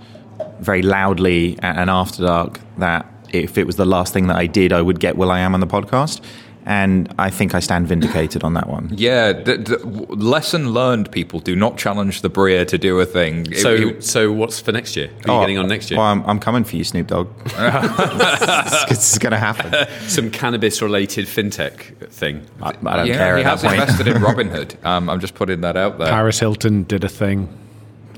very loudly at an after dark that if it was the last thing that I did I would get will.i.am on the podcast and I think I stand vindicated on that one. Yeah, the, the lesson learned. People do not challenge the Brear to do a thing. So, it- so what's for next year? Who are you getting on next year? Well, I'm, I'm coming for you, Snoop Dogg. [laughs] this is going to happen. [laughs] Some cannabis-related fintech thing. I, I don't yeah, care he at has that point. invested in [laughs] Robinhood. Um, I'm just putting that out there. Paris Hilton did a thing.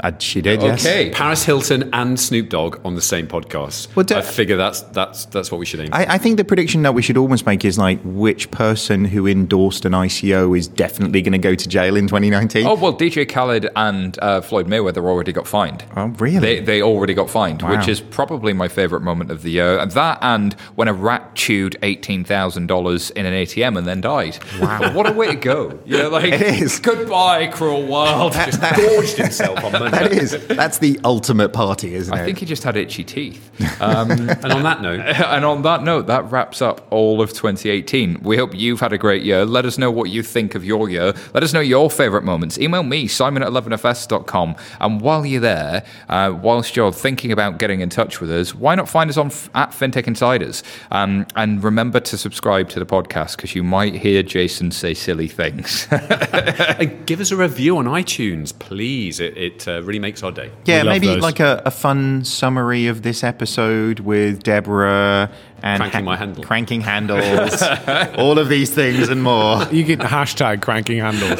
Uh, she did, yes. Okay. Paris Hilton and Snoop Dogg on the same podcast. Well, do- I figure that's that's that's what we should aim. for. I, I think the prediction that we should almost make is like which person who endorsed an ICO is definitely going to go to jail in 2019. Oh well, DJ Khaled and uh, Floyd Mayweather already got fined. Oh, really? They, they already got fined, Wow. which is probably my favourite moment of the year. And that and when a rat chewed eighteen thousand dollars in an ATM and then died. Wow, what a way to go! You know, like [laughs] It is. Goodbye, cruel world. [laughs] just gorged himself on money. [laughs] that is. That's the ultimate party, isn't it? I think he just had itchy teeth. [laughs] And on that note, [laughs] and on that note, that wraps up all of 2018. We hope you've had a great year. Let us know what you think of your year. Let us know your favourite moments. Email me, simon at 11fs.com. And while you're there, uh, whilst you're thinking about getting in touch with us, why not find us on f- at FinTech Insiders? Um, and remember to subscribe to the podcast because you might hear Jason say silly things. and give us a review on iTunes, please. It, it uh, Uh, really makes our day. yeah, maybe those. like a, a fun summary of this episode with Deborah and Cranking my handle. cranking handles, [laughs] all of these things and more. You get the hashtag cranking handles. [laughs]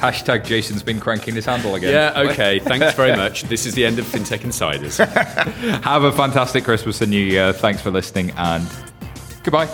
Hashtag Jason's been cranking his handle again. Yeah, okay. Thanks very much. This is the end of FinTech Insiders. [laughs] Have a fantastic Christmas and New Year. Thanks for listening and goodbye.